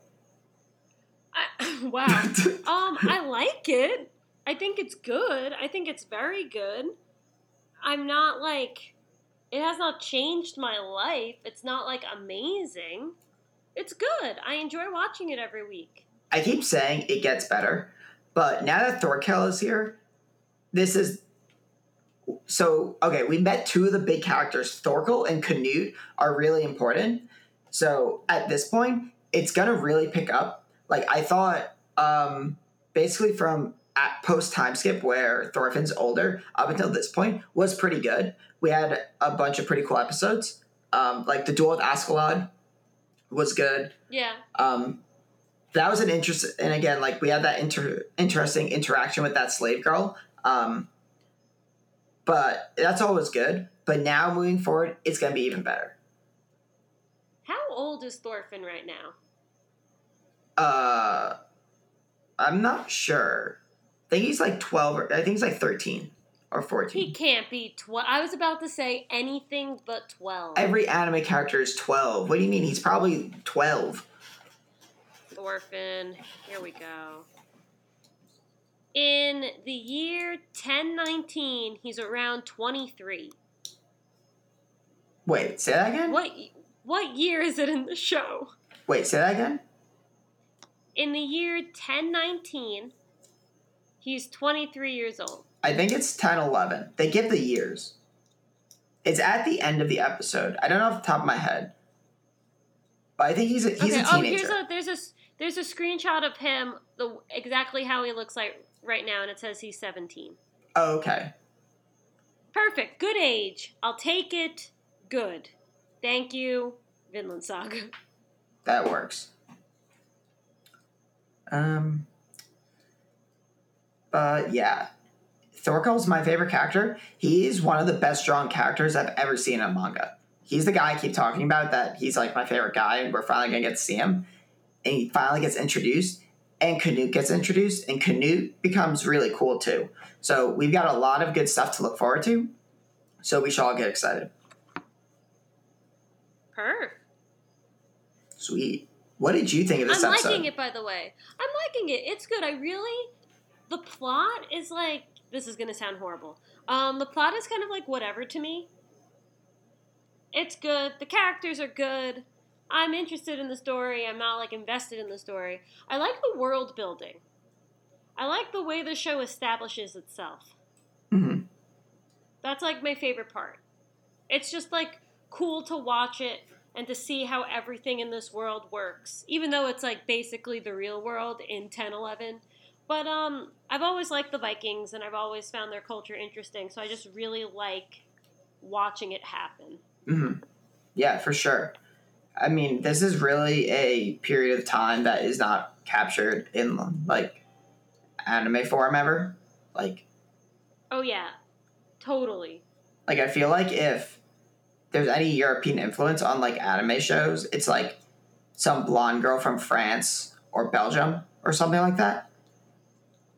Speaker 1: I, wow. Um, I like it. I think it's good. I think it's very good. I'm not like it has not changed my life. It's not like amazing. It's good. I enjoy watching it every week.
Speaker 2: I keep saying it gets better, but now that Thorkell is here, this is so okay. We met two of the big characters. Thorkell and Canute are really important. So at this point, it's gonna really pick up. Like I thought, um, basically from at post time skip where Thorfinn's older up until this point was pretty good. We had a bunch of pretty cool episodes. Um, like the duel with Askeladd was good.
Speaker 1: Yeah.
Speaker 2: Um, that was an interest, and again, like we had that inter- interesting interaction with that slave girl. Um, but that's always good. But now moving forward, it's gonna be even better.
Speaker 1: How old is Thorfinn right now?
Speaker 2: Uh, I'm not sure. I think he's like twelve, or I think he's like thirteen or
Speaker 1: 14.
Speaker 2: He
Speaker 1: can't be 12. I was about to say anything but 12.
Speaker 2: Every anime character is twelve. What do you mean? He's probably twelve.
Speaker 1: Thorfinn. Here we go. In the year 1019, he's around 23.
Speaker 2: Wait, say that again?
Speaker 1: What what year is it in the show?
Speaker 2: Wait, say that again?
Speaker 1: In the year 1019, he's 23 years old.
Speaker 2: I think it's 1011. They give the years. It's at the end of the episode. I don't know off the top of my head. But I think he's a, he's
Speaker 1: okay.
Speaker 2: a
Speaker 1: Oh, here's a there's a there's a screenshot of him the exactly how he looks like right now, and it says he's 17.
Speaker 2: oh, okay.
Speaker 1: Perfect. Good age. I'll take it. Good. Thank you, Vinland Saga.
Speaker 2: That works. Um, but yeah, Thorkell's my favorite character. He's one of the best drawn characters I've ever seen in a manga. He's the guy I keep talking about that he's like my favorite guy, and we're finally gonna get to see him. And he finally gets introduced, and Canute gets introduced, and Canute becomes really cool too. So we've got a lot of good stuff to look forward to. So we should all get excited.
Speaker 1: Perf.
Speaker 2: Sweet. What did you think of this
Speaker 1: I'm
Speaker 2: episode?
Speaker 1: liking it, by the way. I'm liking it. It's good. I really. The plot is like. This is going to sound horrible. Um, the plot is kind of like whatever to me. It's good. The characters are good. I'm interested in the story. I'm not like invested in the story. I like the world building. I like the way the show establishes itself.
Speaker 2: Mhm.
Speaker 1: That's like my favorite part. It's just like cool to watch it and to see how everything in this world works, even though it's like basically the real world in 1011. But um, I've always liked the Vikings and I've always found their culture interesting, so I just really like watching it happen.
Speaker 2: hmm Yeah, for sure. I mean, this is really a period of time that is not captured in like anime form ever. Like,
Speaker 1: Oh yeah, totally.
Speaker 2: like I feel like if there's any European influence on like anime shows, it's like some blonde girl from France or Belgium or something like that.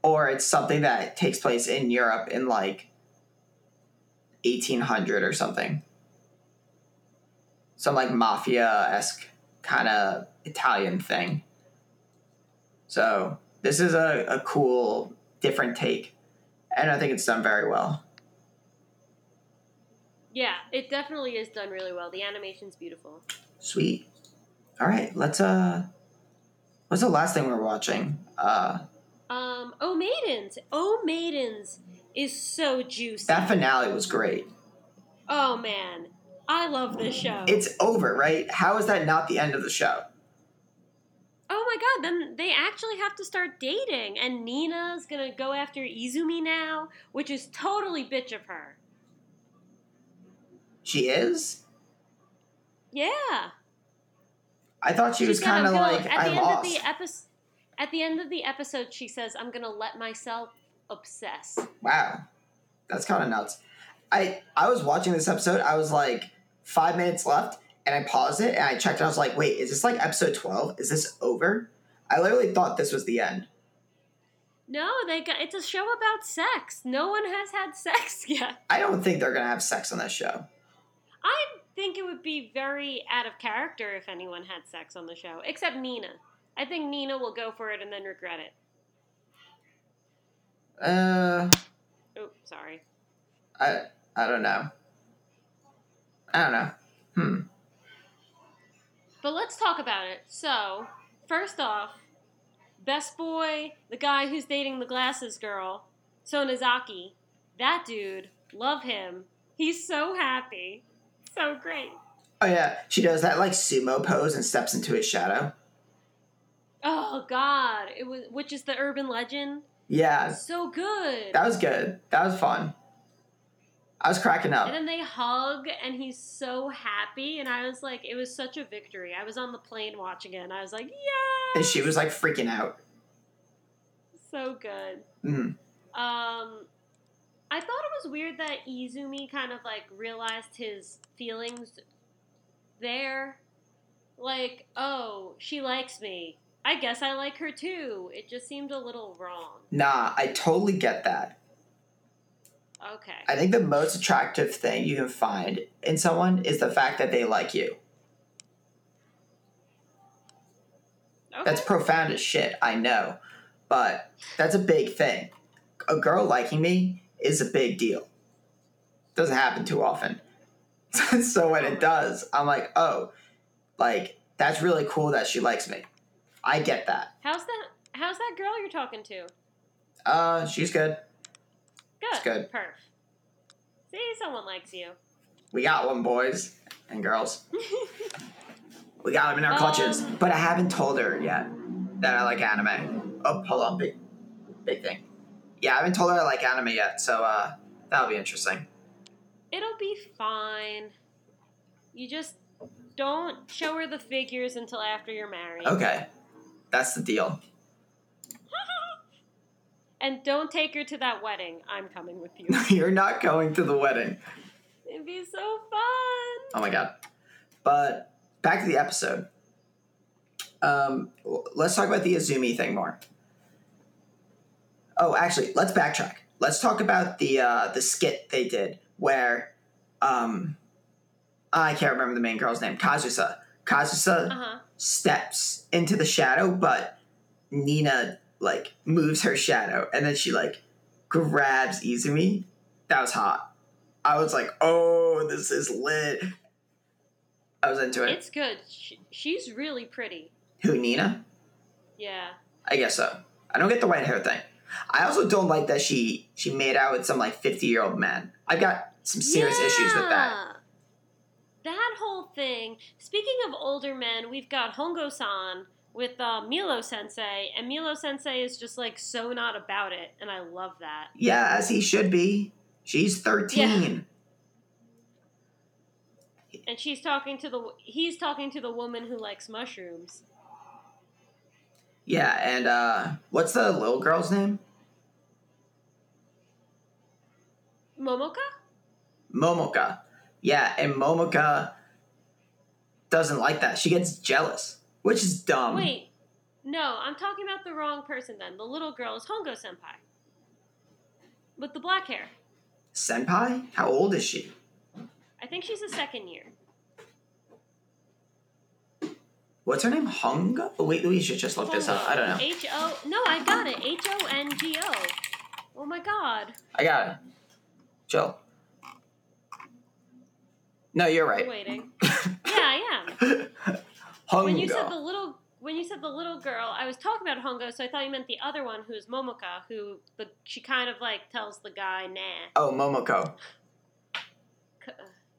Speaker 2: Or it's something that takes place in Europe in like 1800 or something. Some like mafia esque kind of Italian thing. So this is a, a cool, different take. And I think it's done very well.
Speaker 1: Yeah, it definitely is done really well. The animation's beautiful.
Speaker 2: Sweet. All right, let's uh what's the last thing we're watching? Uh
Speaker 1: Um, Oh Maidens! Oh Maidens is so juicy.
Speaker 2: that finale was great.
Speaker 1: oh man, I love this show.
Speaker 2: It's over, right? How is that not the end of the show?
Speaker 1: oh my god, then they actually have to start dating, and Nina's gonna go after Izumi now, which is totally bitch of her.
Speaker 2: She is?
Speaker 1: Yeah.
Speaker 2: I thought she was
Speaker 1: She's gonna-
Speaker 2: kind of like
Speaker 1: at
Speaker 2: I
Speaker 1: the end
Speaker 2: lost.
Speaker 1: of the episode. At the end of the episode, she says, "I'm gonna let myself obsess."
Speaker 2: Wow. That's kind of nuts. I I was watching this episode, I was like 5 minutes left and I paused it and I checked and I was like, "Wait, is this like episode 12? Is this over?" I literally thought this was the end.
Speaker 1: No, they got. It's a show about sex. No one has had sex yet.
Speaker 2: I don't think they're going to have sex on this show.
Speaker 1: I think it would be very out of character if anyone had sex on the show, except Nina. I think Nina will go for it and then regret it.
Speaker 2: Uh
Speaker 1: Oh, sorry.
Speaker 2: I I don't know. I don't know. Hmm.
Speaker 1: But let's talk about it. So, first off, best boy, the guy who's dating the glasses girl, Sonezaki, that dude, love him. He's so happy. So great.
Speaker 2: Oh yeah, she does that like sumo pose and steps into his shadow.
Speaker 1: Oh god, it was which is the urban legend.
Speaker 2: Yeah,
Speaker 1: So good.
Speaker 2: that was good. That was fun. I was cracking up.
Speaker 1: And then they hug, and he's so happy. And I was like, it was such a victory. I was on the plane watching it, and I was like, yeah.
Speaker 2: And she was like freaking out.
Speaker 1: so good.
Speaker 2: Mhm.
Speaker 1: Um, I thought it was weird that Izumi kind of like realized his feelings there. Like, oh, she likes me. I guess I like her too. It just seemed a little wrong.
Speaker 2: Nah, I totally get that.
Speaker 1: Okay.
Speaker 2: I think the most attractive thing you can find in someone is the fact that they like you.
Speaker 1: okay.
Speaker 2: That's profound as shit, I know. But that's a big thing. a girl liking me is a big deal. Doesn't happen too often. so when it does, I'm like, oh, like that's really cool that she likes me. I get that.
Speaker 1: How's that? How's that girl you're talking to?
Speaker 2: Uh, she's good.
Speaker 1: Good.
Speaker 2: It's good.
Speaker 1: Perf. See, someone likes you.
Speaker 2: We got one, boys and girls. We got them in our clutches.
Speaker 1: Um,
Speaker 2: but I haven't told her yet that I like anime. Oh, hold on, big, big thing. Yeah, I haven't told her I like anime yet, so uh, that'll be interesting.
Speaker 1: It'll be fine. You just don't show her the figures until after you're married.
Speaker 2: Okay, that's the deal.
Speaker 1: And don't take her to that wedding. I'm coming with you.
Speaker 2: You're not going to the wedding.
Speaker 1: It'd be so fun.
Speaker 2: Oh my god. But back to the episode. Um, let's talk about the Izumi thing more. Oh, actually, let's backtrack. Let's talk about the uh, the skit they did where um, I can't remember the main girl's name. Kazusa. Kazusa
Speaker 1: Uh huh.
Speaker 2: steps into the shadow, but Nina like moves her shadow, and then she like grabs Izumi. That was hot. I was like, oh, this is lit. I was into it.
Speaker 1: It's good. She, she's really pretty.
Speaker 2: Who, Nina?
Speaker 1: Yeah.
Speaker 2: I guess so. I don't get the white hair thing. I also don't like that she she made out with some like fifty year old man. I've got some serious issues with that.
Speaker 1: That whole thing. Speaking of older men, we've got Hongo san with uh, Milo sensei, and Milo sensei is just like so not about it, and I love that.
Speaker 2: Yeah, as he should be. She's thirteen.
Speaker 1: And she's talking to the he's talking to the woman who likes mushrooms.
Speaker 2: Yeah, and uh what's the little girl's name?
Speaker 1: Momoka?
Speaker 2: Momoka. Yeah, and Momoka doesn't like that. She gets jealous, which is dumb.
Speaker 1: Wait, no, I'm talking about the wrong person. Then the little girl is Hongo senpai with the black hair.
Speaker 2: Senpai? How old is she?
Speaker 1: I think she's a second year.
Speaker 2: What's her name? Hunga? Oh, wait, we should just look this up. I don't know.
Speaker 1: H O. No, I got it. H O N G O. Oh my god.
Speaker 2: I got it. Chill. No, you're right.
Speaker 1: I'm
Speaker 2: right.
Speaker 1: waiting. Yeah, I am.
Speaker 2: Hunga.
Speaker 1: When you said the little when you said the little girl, I was talking about Hongo, so I thought you meant the other one, who's Momoka, who the she kind of like tells the guy, nah,
Speaker 2: oh, Momoko.
Speaker 1: uh,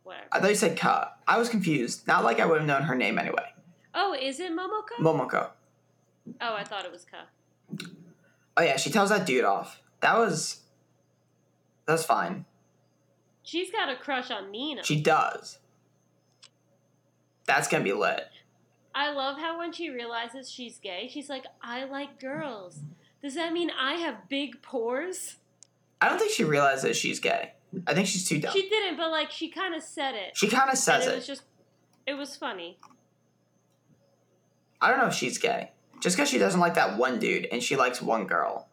Speaker 1: whatever.
Speaker 2: I thought you said Ka. I was confused. Not like I would have known her name anyway.
Speaker 1: Oh, is it Momoka?
Speaker 2: Momoko.
Speaker 1: oh, I thought it was Ka.
Speaker 2: Oh yeah, she tells that dude off. That was. That's fine.
Speaker 1: She's got a crush on Nina.
Speaker 2: She does. That's gonna be lit.
Speaker 1: I love how when she realizes she's gay, she's like, I like girls. Does that mean I have big pores?
Speaker 2: I don't think she realizes she's gay. I think she's too dumb.
Speaker 1: She didn't, but like she kind of said it.
Speaker 2: She kind of says
Speaker 1: it
Speaker 2: it.
Speaker 1: was just, it was funny.
Speaker 2: I don't know if she's gay. Just because she doesn't like that one dude and she likes one girl.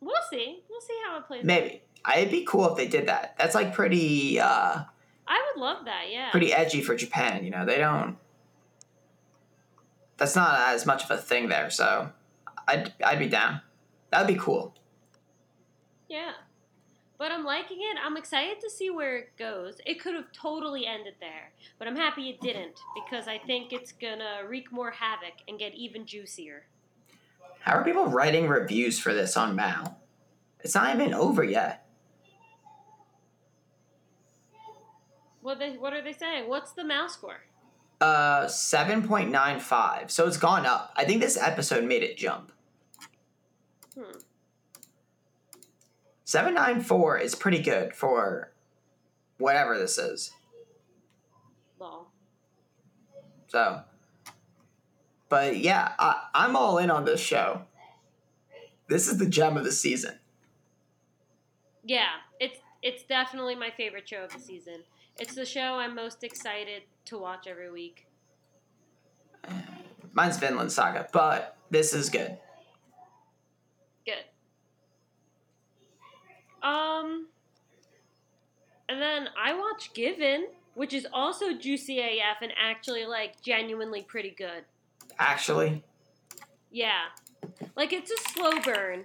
Speaker 1: We'll see. We'll see how it plays. out.
Speaker 2: Maybe. It'd be cool if they did that. That's like pretty, uh,
Speaker 1: I would love that. Yeah.
Speaker 2: pretty edgy for Japan. You know, they don't. That's not as much of a thing there, so I'd I'd be down. That'd be cool.
Speaker 1: Yeah. But I'm liking it. I'm excited to see where it goes. It could have totally ended there, but I'm happy it didn't because I think it's gonna wreak more havoc and get even juicier.
Speaker 2: How are people writing reviews for this on Mal? It's not even over yet.
Speaker 1: What they what are they saying? What's the mouse score?
Speaker 2: Uh, seven point nine five. So it's gone up. I think this episode made it jump.
Speaker 1: Hmm.
Speaker 2: Seven nine four is pretty good for whatever this is.
Speaker 1: Lol.
Speaker 2: So, but yeah, I, I'm all in on this show. This is the gem of the season.
Speaker 1: Yeah, it's it's definitely my favorite show of the season. It's the show I'm most excited to watch every week.
Speaker 2: Mine's Vinland Saga, but this is good.
Speaker 1: Good. Um, and then I watch Given, which is also juicy AF and actually like genuinely pretty good.
Speaker 2: Actually,
Speaker 1: Yeah, like it's a slow burn,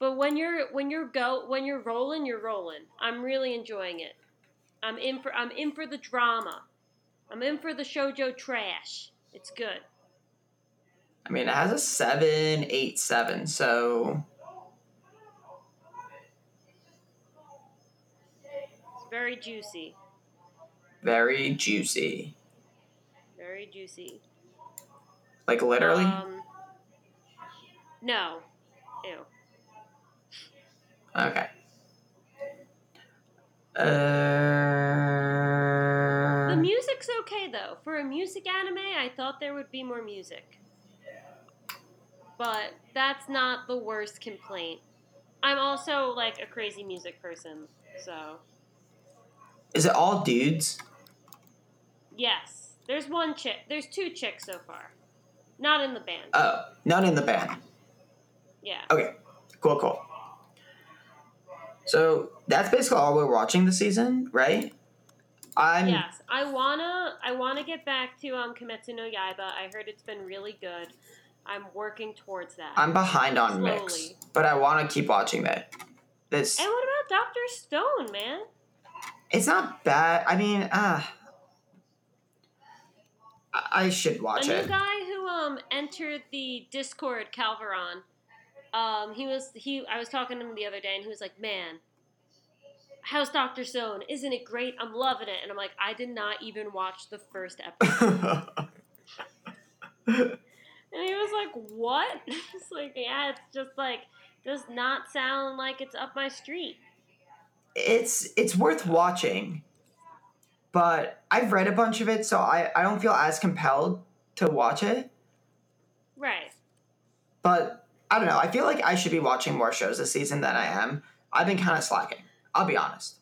Speaker 1: But when you're when you're go when you're rolling, you're rolling. I'm really enjoying it. I'm in for I'm in for the drama. I'm in for the shojo trash. It's good.
Speaker 2: I mean, it has a seven, eight, seven. So
Speaker 1: It's very juicy.
Speaker 2: very juicy.
Speaker 1: Very juicy.
Speaker 2: Like literally.
Speaker 1: Um, no. Ew.
Speaker 2: okay.
Speaker 1: The
Speaker 2: Uh,
Speaker 1: music's okay though. For a music anime, I thought there would be more music. But that's not the worst complaint. I'm also like a crazy music person, so
Speaker 2: is it all dudes?
Speaker 1: yes. There's one chick. There's two chicks so far. Not in the band.
Speaker 2: Oh, not in the band.
Speaker 1: yeah.
Speaker 2: Okay, cool, cool. So that's basically all we're watching this season, right? I'm
Speaker 1: Yes, I wanna I wanna get back to um Kimetsu no Yaiba. I heard it's been really good. I'm working towards that.
Speaker 2: I'm behind on Mix, but I want to keep watching that. This
Speaker 1: and what about Doctor Stone, man?
Speaker 2: it's not bad. I mean, uh I should watch
Speaker 1: a new
Speaker 2: it.
Speaker 1: guy who um entered the Discord, Calveron. Um, he was he. I was talking to him the other day, and he was like, "Man, how's Doctor Stone? Isn't it great? I'm loving it." And I'm like, "I did not even watch the first episode." and he was like, "What?" it's like, "Yeah, it's just like does not sound like it's up my street."
Speaker 2: it's it's worth watching, but I've read a bunch of it, so I I don't feel as compelled to watch it.
Speaker 1: Right.
Speaker 2: But I don't know. I feel like I should be watching more shows this season than I am. I've been kind of slacking. I'll be honest.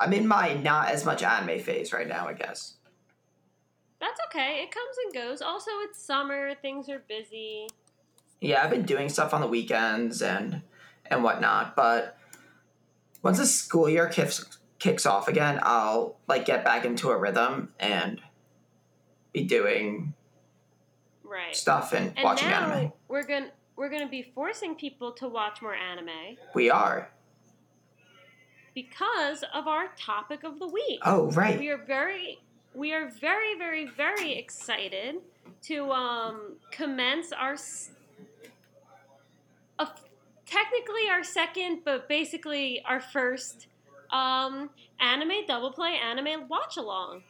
Speaker 2: I'm in my not as much anime phase right now, I guess.
Speaker 1: That's okay. It comes and goes. Also, it's summer. Things are busy.
Speaker 2: Yeah, I've been doing stuff on the weekends and and whatnot, but once the school year kicks kicks off again, I'll like get back into a rhythm and be doing
Speaker 1: Right.
Speaker 2: stuff and,
Speaker 1: And
Speaker 2: watching
Speaker 1: now
Speaker 2: anime.
Speaker 1: we're gonna we're gonna be forcing people to watch more anime
Speaker 2: We are.
Speaker 1: because of our topic of the week.
Speaker 2: Oh, right.
Speaker 1: We are very we are very very very excited to um, commence our s- a, technically our second but basically our first um, anime double play anime watch along.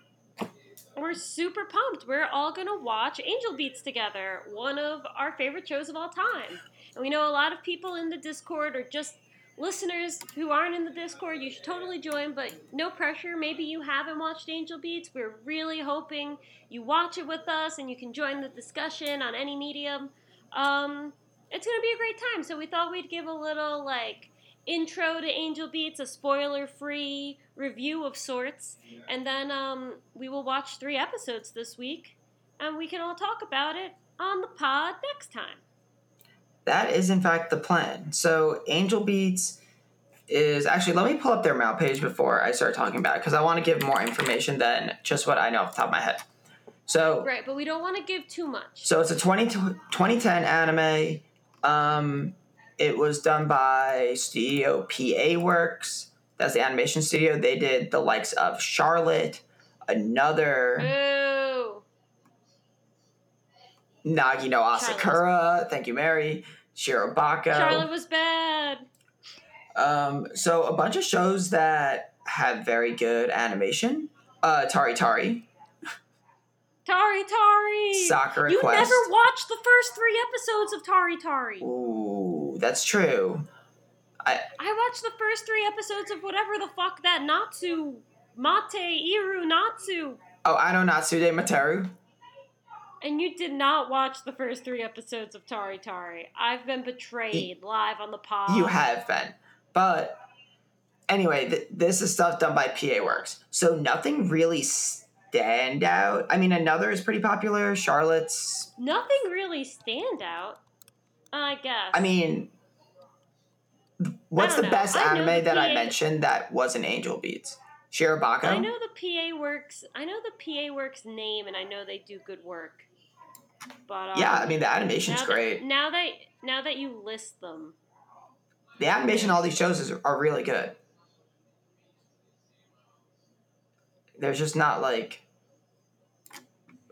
Speaker 1: We're super pumped. We're all gonna watch Angel Beats together, one of our favorite shows of all time. And we know a lot of people in the Discord are just listeners who aren't in the Discord. You should totally join, but no pressure. Maybe you haven't watched Angel Beats. We're really hoping you watch it with us and you can join the discussion on any medium. Um, it's gonna be a great time. So we thought we'd give a little like intro to Angel Beats, a spoiler-free review of sorts, and then um, we will watch three episodes this week, and we can all talk about it on the pod next time.
Speaker 2: That is, in fact, the plan. So, Angel Beats is actually, let me pull up their MAL page before I start talking about it because I want to give more information than just what I know off the top of my head. So,
Speaker 1: Right, but we don't want to give too much.
Speaker 2: so it's a 20, 2010 anime. Um, it was done by Studio PA Works. That's the animation studio. They did the likes of Charlotte, another
Speaker 1: Boo!
Speaker 2: Nagi no Asukara. Thank you, Mary. Shirobako.
Speaker 1: Charlotte was bad.
Speaker 2: Um, so a bunch of shows that have very good animation. Uh, Tari Tari,
Speaker 1: Tari Tari!
Speaker 2: Sakura
Speaker 1: you
Speaker 2: Quest.
Speaker 1: never watched the first three episodes of Tari Tari.
Speaker 2: Ooh, that's true.
Speaker 1: I I watched the first three episodes of whatever the fuck that Natsu, Mate, Iru, Natsu,
Speaker 2: Oh, I know Natsu de Matteru.
Speaker 1: and you did not watch the first three episodes of Tari Tari. I've been betrayed live on the pod.
Speaker 2: You have been, but anyway, th- this is stuff done by PA Works. So nothing really stand out. I mean, another is pretty popular. Charlotte's.
Speaker 1: Nothing really stand out, I guess.
Speaker 2: I mean, what's the
Speaker 1: know.
Speaker 2: best anime
Speaker 1: the
Speaker 2: that I mentioned that wasn't Angel Beats? Shirobako.
Speaker 1: I know the PA works. I know the PA works name, and I know they do good work. But um,
Speaker 2: yeah, I mean the animation's
Speaker 1: now
Speaker 2: great.
Speaker 1: That, now that now that you list them,
Speaker 2: The animation on all these shows is, are really good. There's just not like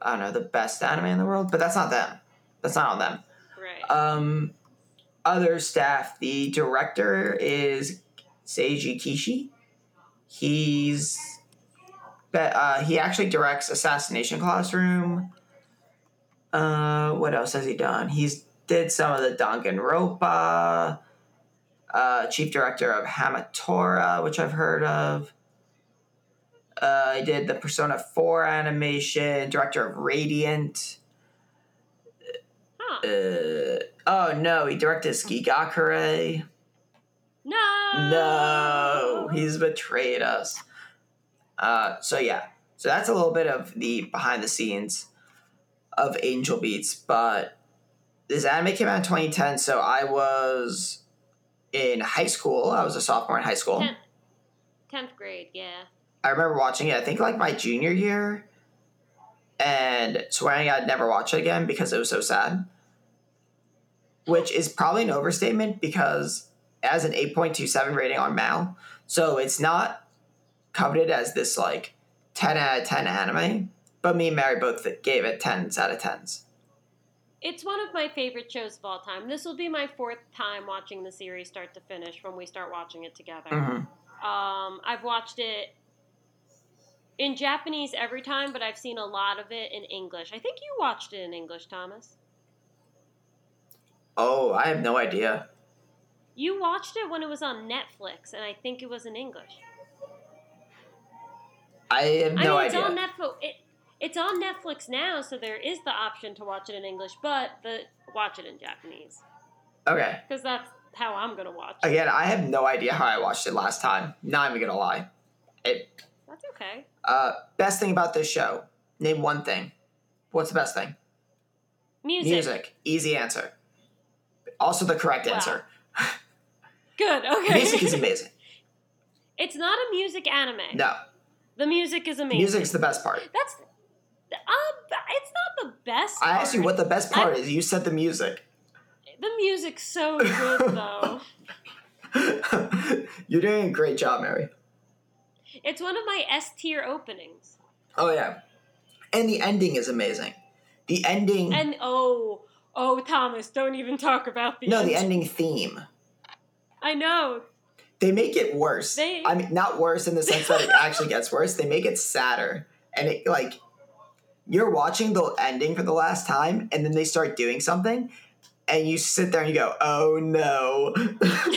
Speaker 2: I don't know the best anime in the world, but that's not them. That's not on them.
Speaker 1: Right?
Speaker 2: Um, other staff. The director is Seiji Kishi. He's uh, he actually directs Assassination Classroom. Uh, what else has he done? He's did some of the Danganronpa. Uh, chief director of Hamatora, which I've heard of. Uh, he did the Persona 4 animation, director of Radiant. Uh, oh no, he directed Skigakure.
Speaker 1: no.
Speaker 2: No, he's betrayed us. Uh, so yeah, so that's a little bit of the behind the scenes of Angel Beats. But this anime came out in 2010, so I was in high school. I was a sophomore in high school.
Speaker 1: Tenth, tenth grade. Yeah.
Speaker 2: I remember watching it. I think like my junior year, and swearing I'd never watch it again because it was so sad. Which is probably an overstatement because as an eight point two seven rating on Mal, so it's not coveted as this like ten out of ten anime. But me and Mary both gave it tens out of tens.
Speaker 1: It's one of my favorite shows of all time. This will be my fourth time watching the series start to finish when we start watching it together.
Speaker 2: Mhm.
Speaker 1: Um, I've watched it in Japanese every time, but I've seen a lot of it in English. I think you watched it in English, Thomas.
Speaker 2: Oh, I have no idea.
Speaker 1: You watched it when it was on Netflix, and I think it was in English.
Speaker 2: I have no
Speaker 1: I mean, it's
Speaker 2: idea.
Speaker 1: on Netflix. It, it's on Netflix now, so there is the option to watch it in English, but the watch it in Japanese
Speaker 2: okay.
Speaker 1: because that's how I'm gonna watch. it.
Speaker 2: Again, I have no idea how I watched it last time. Not even gonna lie. It
Speaker 1: That's okay.
Speaker 2: Uh, best thing about this show. Name one thing. What's the best thing?
Speaker 1: Music. Music.
Speaker 2: Easy answer. Also the correct
Speaker 1: Wow.
Speaker 2: answer.
Speaker 1: Good. Okay.
Speaker 2: Music is amazing.
Speaker 1: it's not a music anime.
Speaker 2: No,
Speaker 1: The music is amazing.
Speaker 2: music's the best part.
Speaker 1: That's um. It's not the best.
Speaker 2: I asked you what the best part is. You said the music.
Speaker 1: The music's so good though.
Speaker 2: You're doing a great job, Mary.
Speaker 1: It's one of my S tier openings.
Speaker 2: Oh yeah, and the ending is amazing. The ending.
Speaker 1: And oh, oh, Thomas, don't even talk about the
Speaker 2: no, the ending theme.
Speaker 1: I know.
Speaker 2: They make it worse.
Speaker 1: They-
Speaker 2: I mean, not worse in the sense that it actually gets worse. They make it sadder, and it like you're watching the ending for the last time, and then they start doing something, and you sit there and you go, "Oh no!"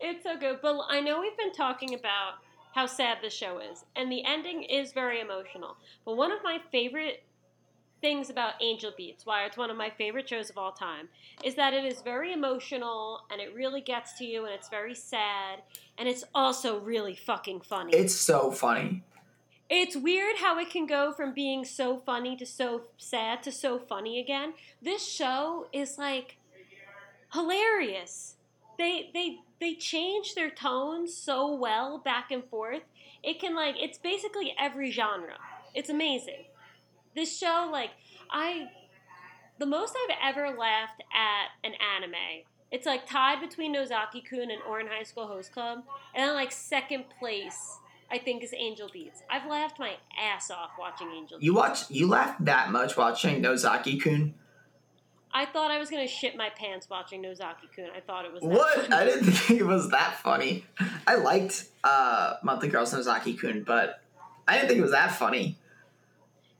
Speaker 1: It's so good. But I know we've been talking about how sad the show is, and the ending is very emotional. But one of my favorite things about Angel Beats, why it's one of my favorite shows of all time, is that it is very emotional and it really gets to you and it's very sad and it's also really fucking funny.
Speaker 2: it's so funny.
Speaker 1: It's weird how it can go from being so funny to so sad to so funny again. This show is like hilarious. They they they change their tones so well back and forth. It can like it's basically every genre. It's amazing. This show like I the most I've ever laughed at an anime. It's like tied between Nozaki Kun and Ouran High School Host Club, and then like second place I think is Angel Beats. I've laughed my ass off watching Angel
Speaker 2: You
Speaker 1: Beats.
Speaker 2: watch. You laughed that much watching Nozaki Kun.
Speaker 1: I thought I was gonna shit my pants watching Nozaki Kun. I thought it was
Speaker 2: What?
Speaker 1: funny.
Speaker 2: I didn't think it was that funny. I liked uh, Monthly Girls Nozaki Kun, but I didn't think it was that funny.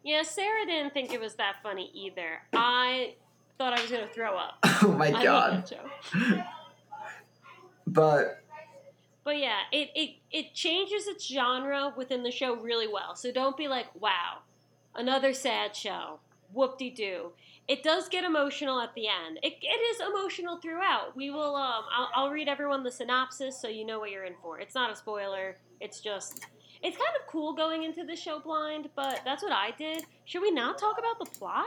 Speaker 1: Yeah, Sarah didn't think it was that funny either. I thought I was gonna throw up.
Speaker 2: Oh my
Speaker 1: I
Speaker 2: god! But
Speaker 1: But yeah, it, it it changes its genre within the show really well. So don't be like, wow, another sad show. Whoop de doo. It does get emotional at the end. It, it is emotional throughout. We will. Um, I'll, I'll read everyone the synopsis so you know what you're in for. It's not a spoiler. It's just. It's kind of cool going into the show blind, but that's what I did. Should we now talk about the plot?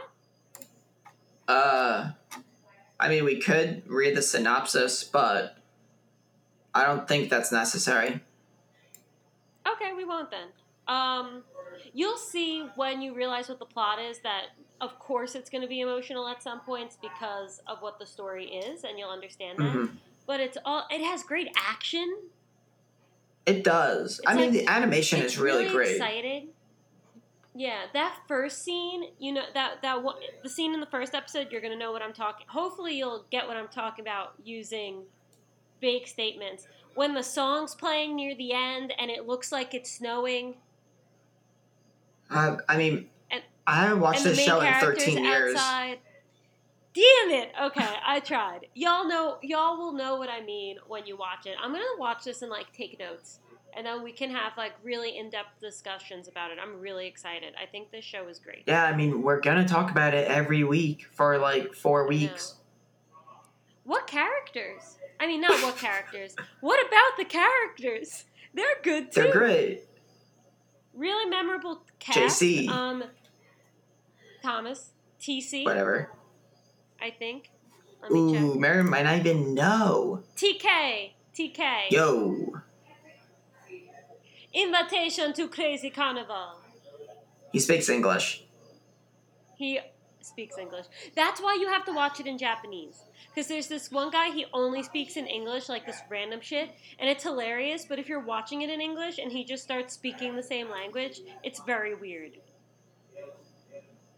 Speaker 2: uh, I mean, we could read the synopsis, but I don't think that's necessary.
Speaker 1: Okay, we won't then. Um, you'll see when you realize what the plot is that of course it's going to be emotional at some points because of what the story is, and you'll understand that.
Speaker 2: Mhm.
Speaker 1: But it's all it has great action.
Speaker 2: It does. I mean,
Speaker 1: like-
Speaker 2: the animation
Speaker 1: it's
Speaker 2: is really, great.
Speaker 1: Excited. Yeah, that first scene, you know that that one, the scene in the first episode, you're gonna know what I'm talking. Hopefully, you'll get what I'm talking about using big statements. When the song's playing near the end and it looks like it's snowing,
Speaker 2: Uh, I mean,
Speaker 1: And-
Speaker 2: I haven't watched this show in 13 years.
Speaker 1: outside. Damn it! Okay, I tried. Y'all know, y'all will know what I mean when you watch it. I'm gonna watch this and like take notes, and then we can have like really in-depth discussions about it. I'm really excited. I think this show is great.
Speaker 2: Yeah, I mean, we're gonna talk about it every week for like four weeks.
Speaker 1: What characters? I mean, not what characters. What about the characters? They're good too.
Speaker 2: They're great.
Speaker 1: Really memorable cast.
Speaker 2: JC.
Speaker 1: Um, Thomas, TC,
Speaker 2: Whatever.
Speaker 1: I think. Let me check.
Speaker 2: Ooh, Mary might not even know.
Speaker 1: TK. TK.
Speaker 2: Yo,
Speaker 1: Invitation to Crazy Carnival.
Speaker 2: he speaks English.
Speaker 1: He speaks English. That's why you have to watch it in Japanese. Because there's this one guy, he only speaks in English, like this random shit, and it's hilarious, but if you're watching it in English and he just starts speaking the same language, it's very weird.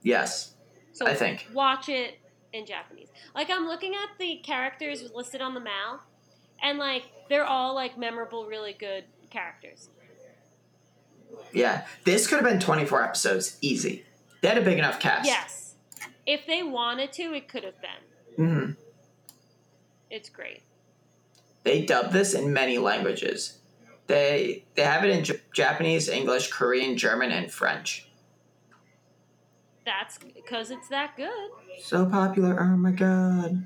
Speaker 2: Yes,
Speaker 1: So
Speaker 2: I think.
Speaker 1: watch it in Japanese. Like I'm looking at the characters listed on the MAL, and like they're all like memorable, really good characters.
Speaker 2: Yeah, this could have been 24 episodes, easy. They had a big enough cast.
Speaker 1: Yes. If they wanted to, it could have been.
Speaker 2: hmm
Speaker 1: It's great.
Speaker 2: They dub this in many languages. They they have it in J- Japanese, English, Korean, German, and French.
Speaker 1: That's because it's that good.
Speaker 2: So popular. Oh my god.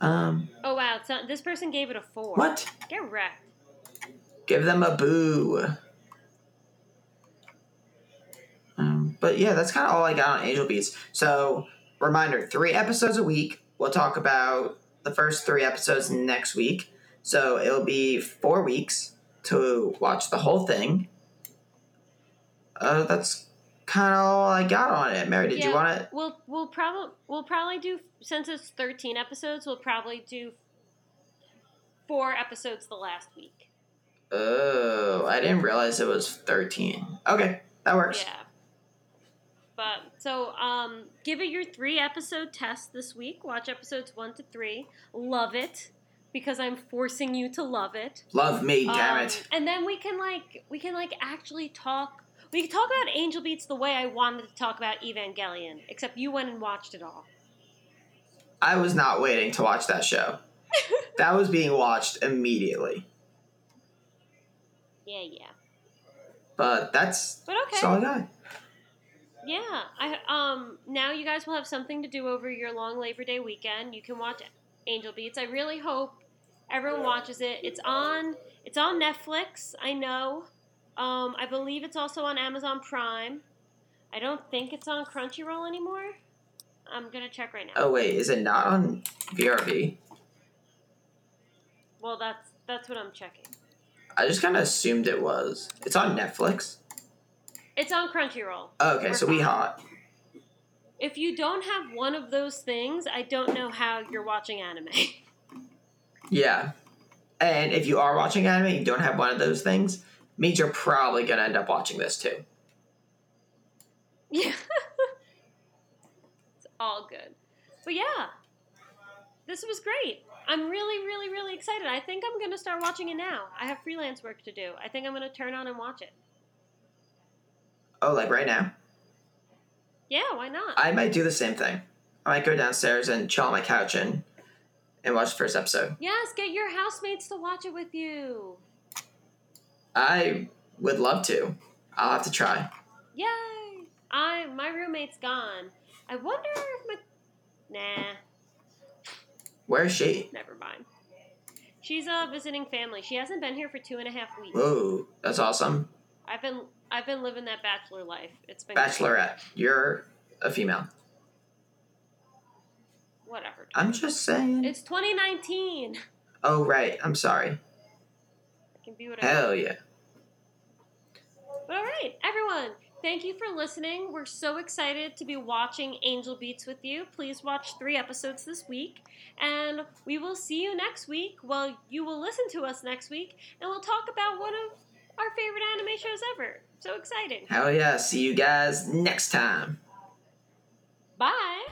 Speaker 2: Um,
Speaker 1: Oh wow, not, this person gave it a four.
Speaker 2: what?
Speaker 1: Get wrecked.
Speaker 2: Give them a boo. Um, but yeah, that's kind of all I got on Angel Beats. So, reminder three episodes a week. We'll talk about the first three episodes next week. So, it'll be four weeks to watch the whole thing. Uh, that's kind of all I got on it. Mary, did you want it?
Speaker 1: We'll we'll probably we'll probably do since it's thirteen episodes. We'll probably do four episodes the last week.
Speaker 2: Oh, I didn't realize it was 13. Okay, that works.
Speaker 1: Yeah. But so um give it your three episode test this week. Watch episodes one to three. Love it. Because I'm forcing you to love it.
Speaker 2: Love me, damn
Speaker 1: Um,
Speaker 2: it.
Speaker 1: And then we can like we can like actually talk we can talk about Angel Beats the way I wanted to talk about Evangelion, except you went and watched it all.
Speaker 2: I was not waiting to watch that show. that was being watched immediately.
Speaker 1: Yeah, yeah.
Speaker 2: But that's,
Speaker 1: But okay.
Speaker 2: that's all I got.
Speaker 1: Yeah, I um now you guys will have something to do over your long Labor Day weekend. You can watch Angel Beats. I really hope everyone watches it. It's on it's on Netflix. I know. Um, I believe it's also on Amazon Prime. I don't think it's on Crunchyroll anymore. I'm gonna check right now.
Speaker 2: Oh, wait, is it not on VRV?
Speaker 1: Well, that's that's what I'm checking.
Speaker 2: I just kind of assumed it was. It's on Netflix.
Speaker 1: It's on Crunchyroll.
Speaker 2: Oh, okay,
Speaker 1: We're
Speaker 2: so we hot.
Speaker 1: If you don't have one of those things, I don't know how you're watching anime.
Speaker 2: Yeah. And if you are watching anime and you don't have one of those things, means you're probably going to end up watching this too.
Speaker 1: Yeah. it's all good. But yeah, this was great. I'm really, really, really excited. I think I'm going to start watching it now. I have freelance work to do. I think I'm going to turn on and watch it.
Speaker 2: Oh, like right now?
Speaker 1: Yeah, why not?
Speaker 2: I might do the same thing. I might go downstairs and chill on my couch and, and watch the first episode.
Speaker 1: yes, get your housemates to watch it with you.
Speaker 2: I would love to. I'll have to try.
Speaker 1: Yay! I my roommate's gone. I wonder if my Nah,
Speaker 2: Where is she?
Speaker 1: never mind. She's uh visiting family. She hasn't been here for two and a half weeks.
Speaker 2: Whoa, that's awesome.
Speaker 1: I've been I've been living that bachelor life. It's been great.
Speaker 2: Bachelorette, you're a female.
Speaker 1: Whatever.
Speaker 2: I'm just saying.
Speaker 1: It's 2019.
Speaker 2: Oh, right. I'm sorry.
Speaker 1: Can be whatever.
Speaker 2: Hell yeah.
Speaker 1: But all right, everyone. Thank you for listening. We're so excited to be watching Angel Beats with you. Please watch three episodes this week. And we will see you next week. Well, you will listen to us next week, and we'll talk about one of our favorite anime shows ever. So excited.
Speaker 2: Hell yeah. See you guys next time.
Speaker 1: Bye.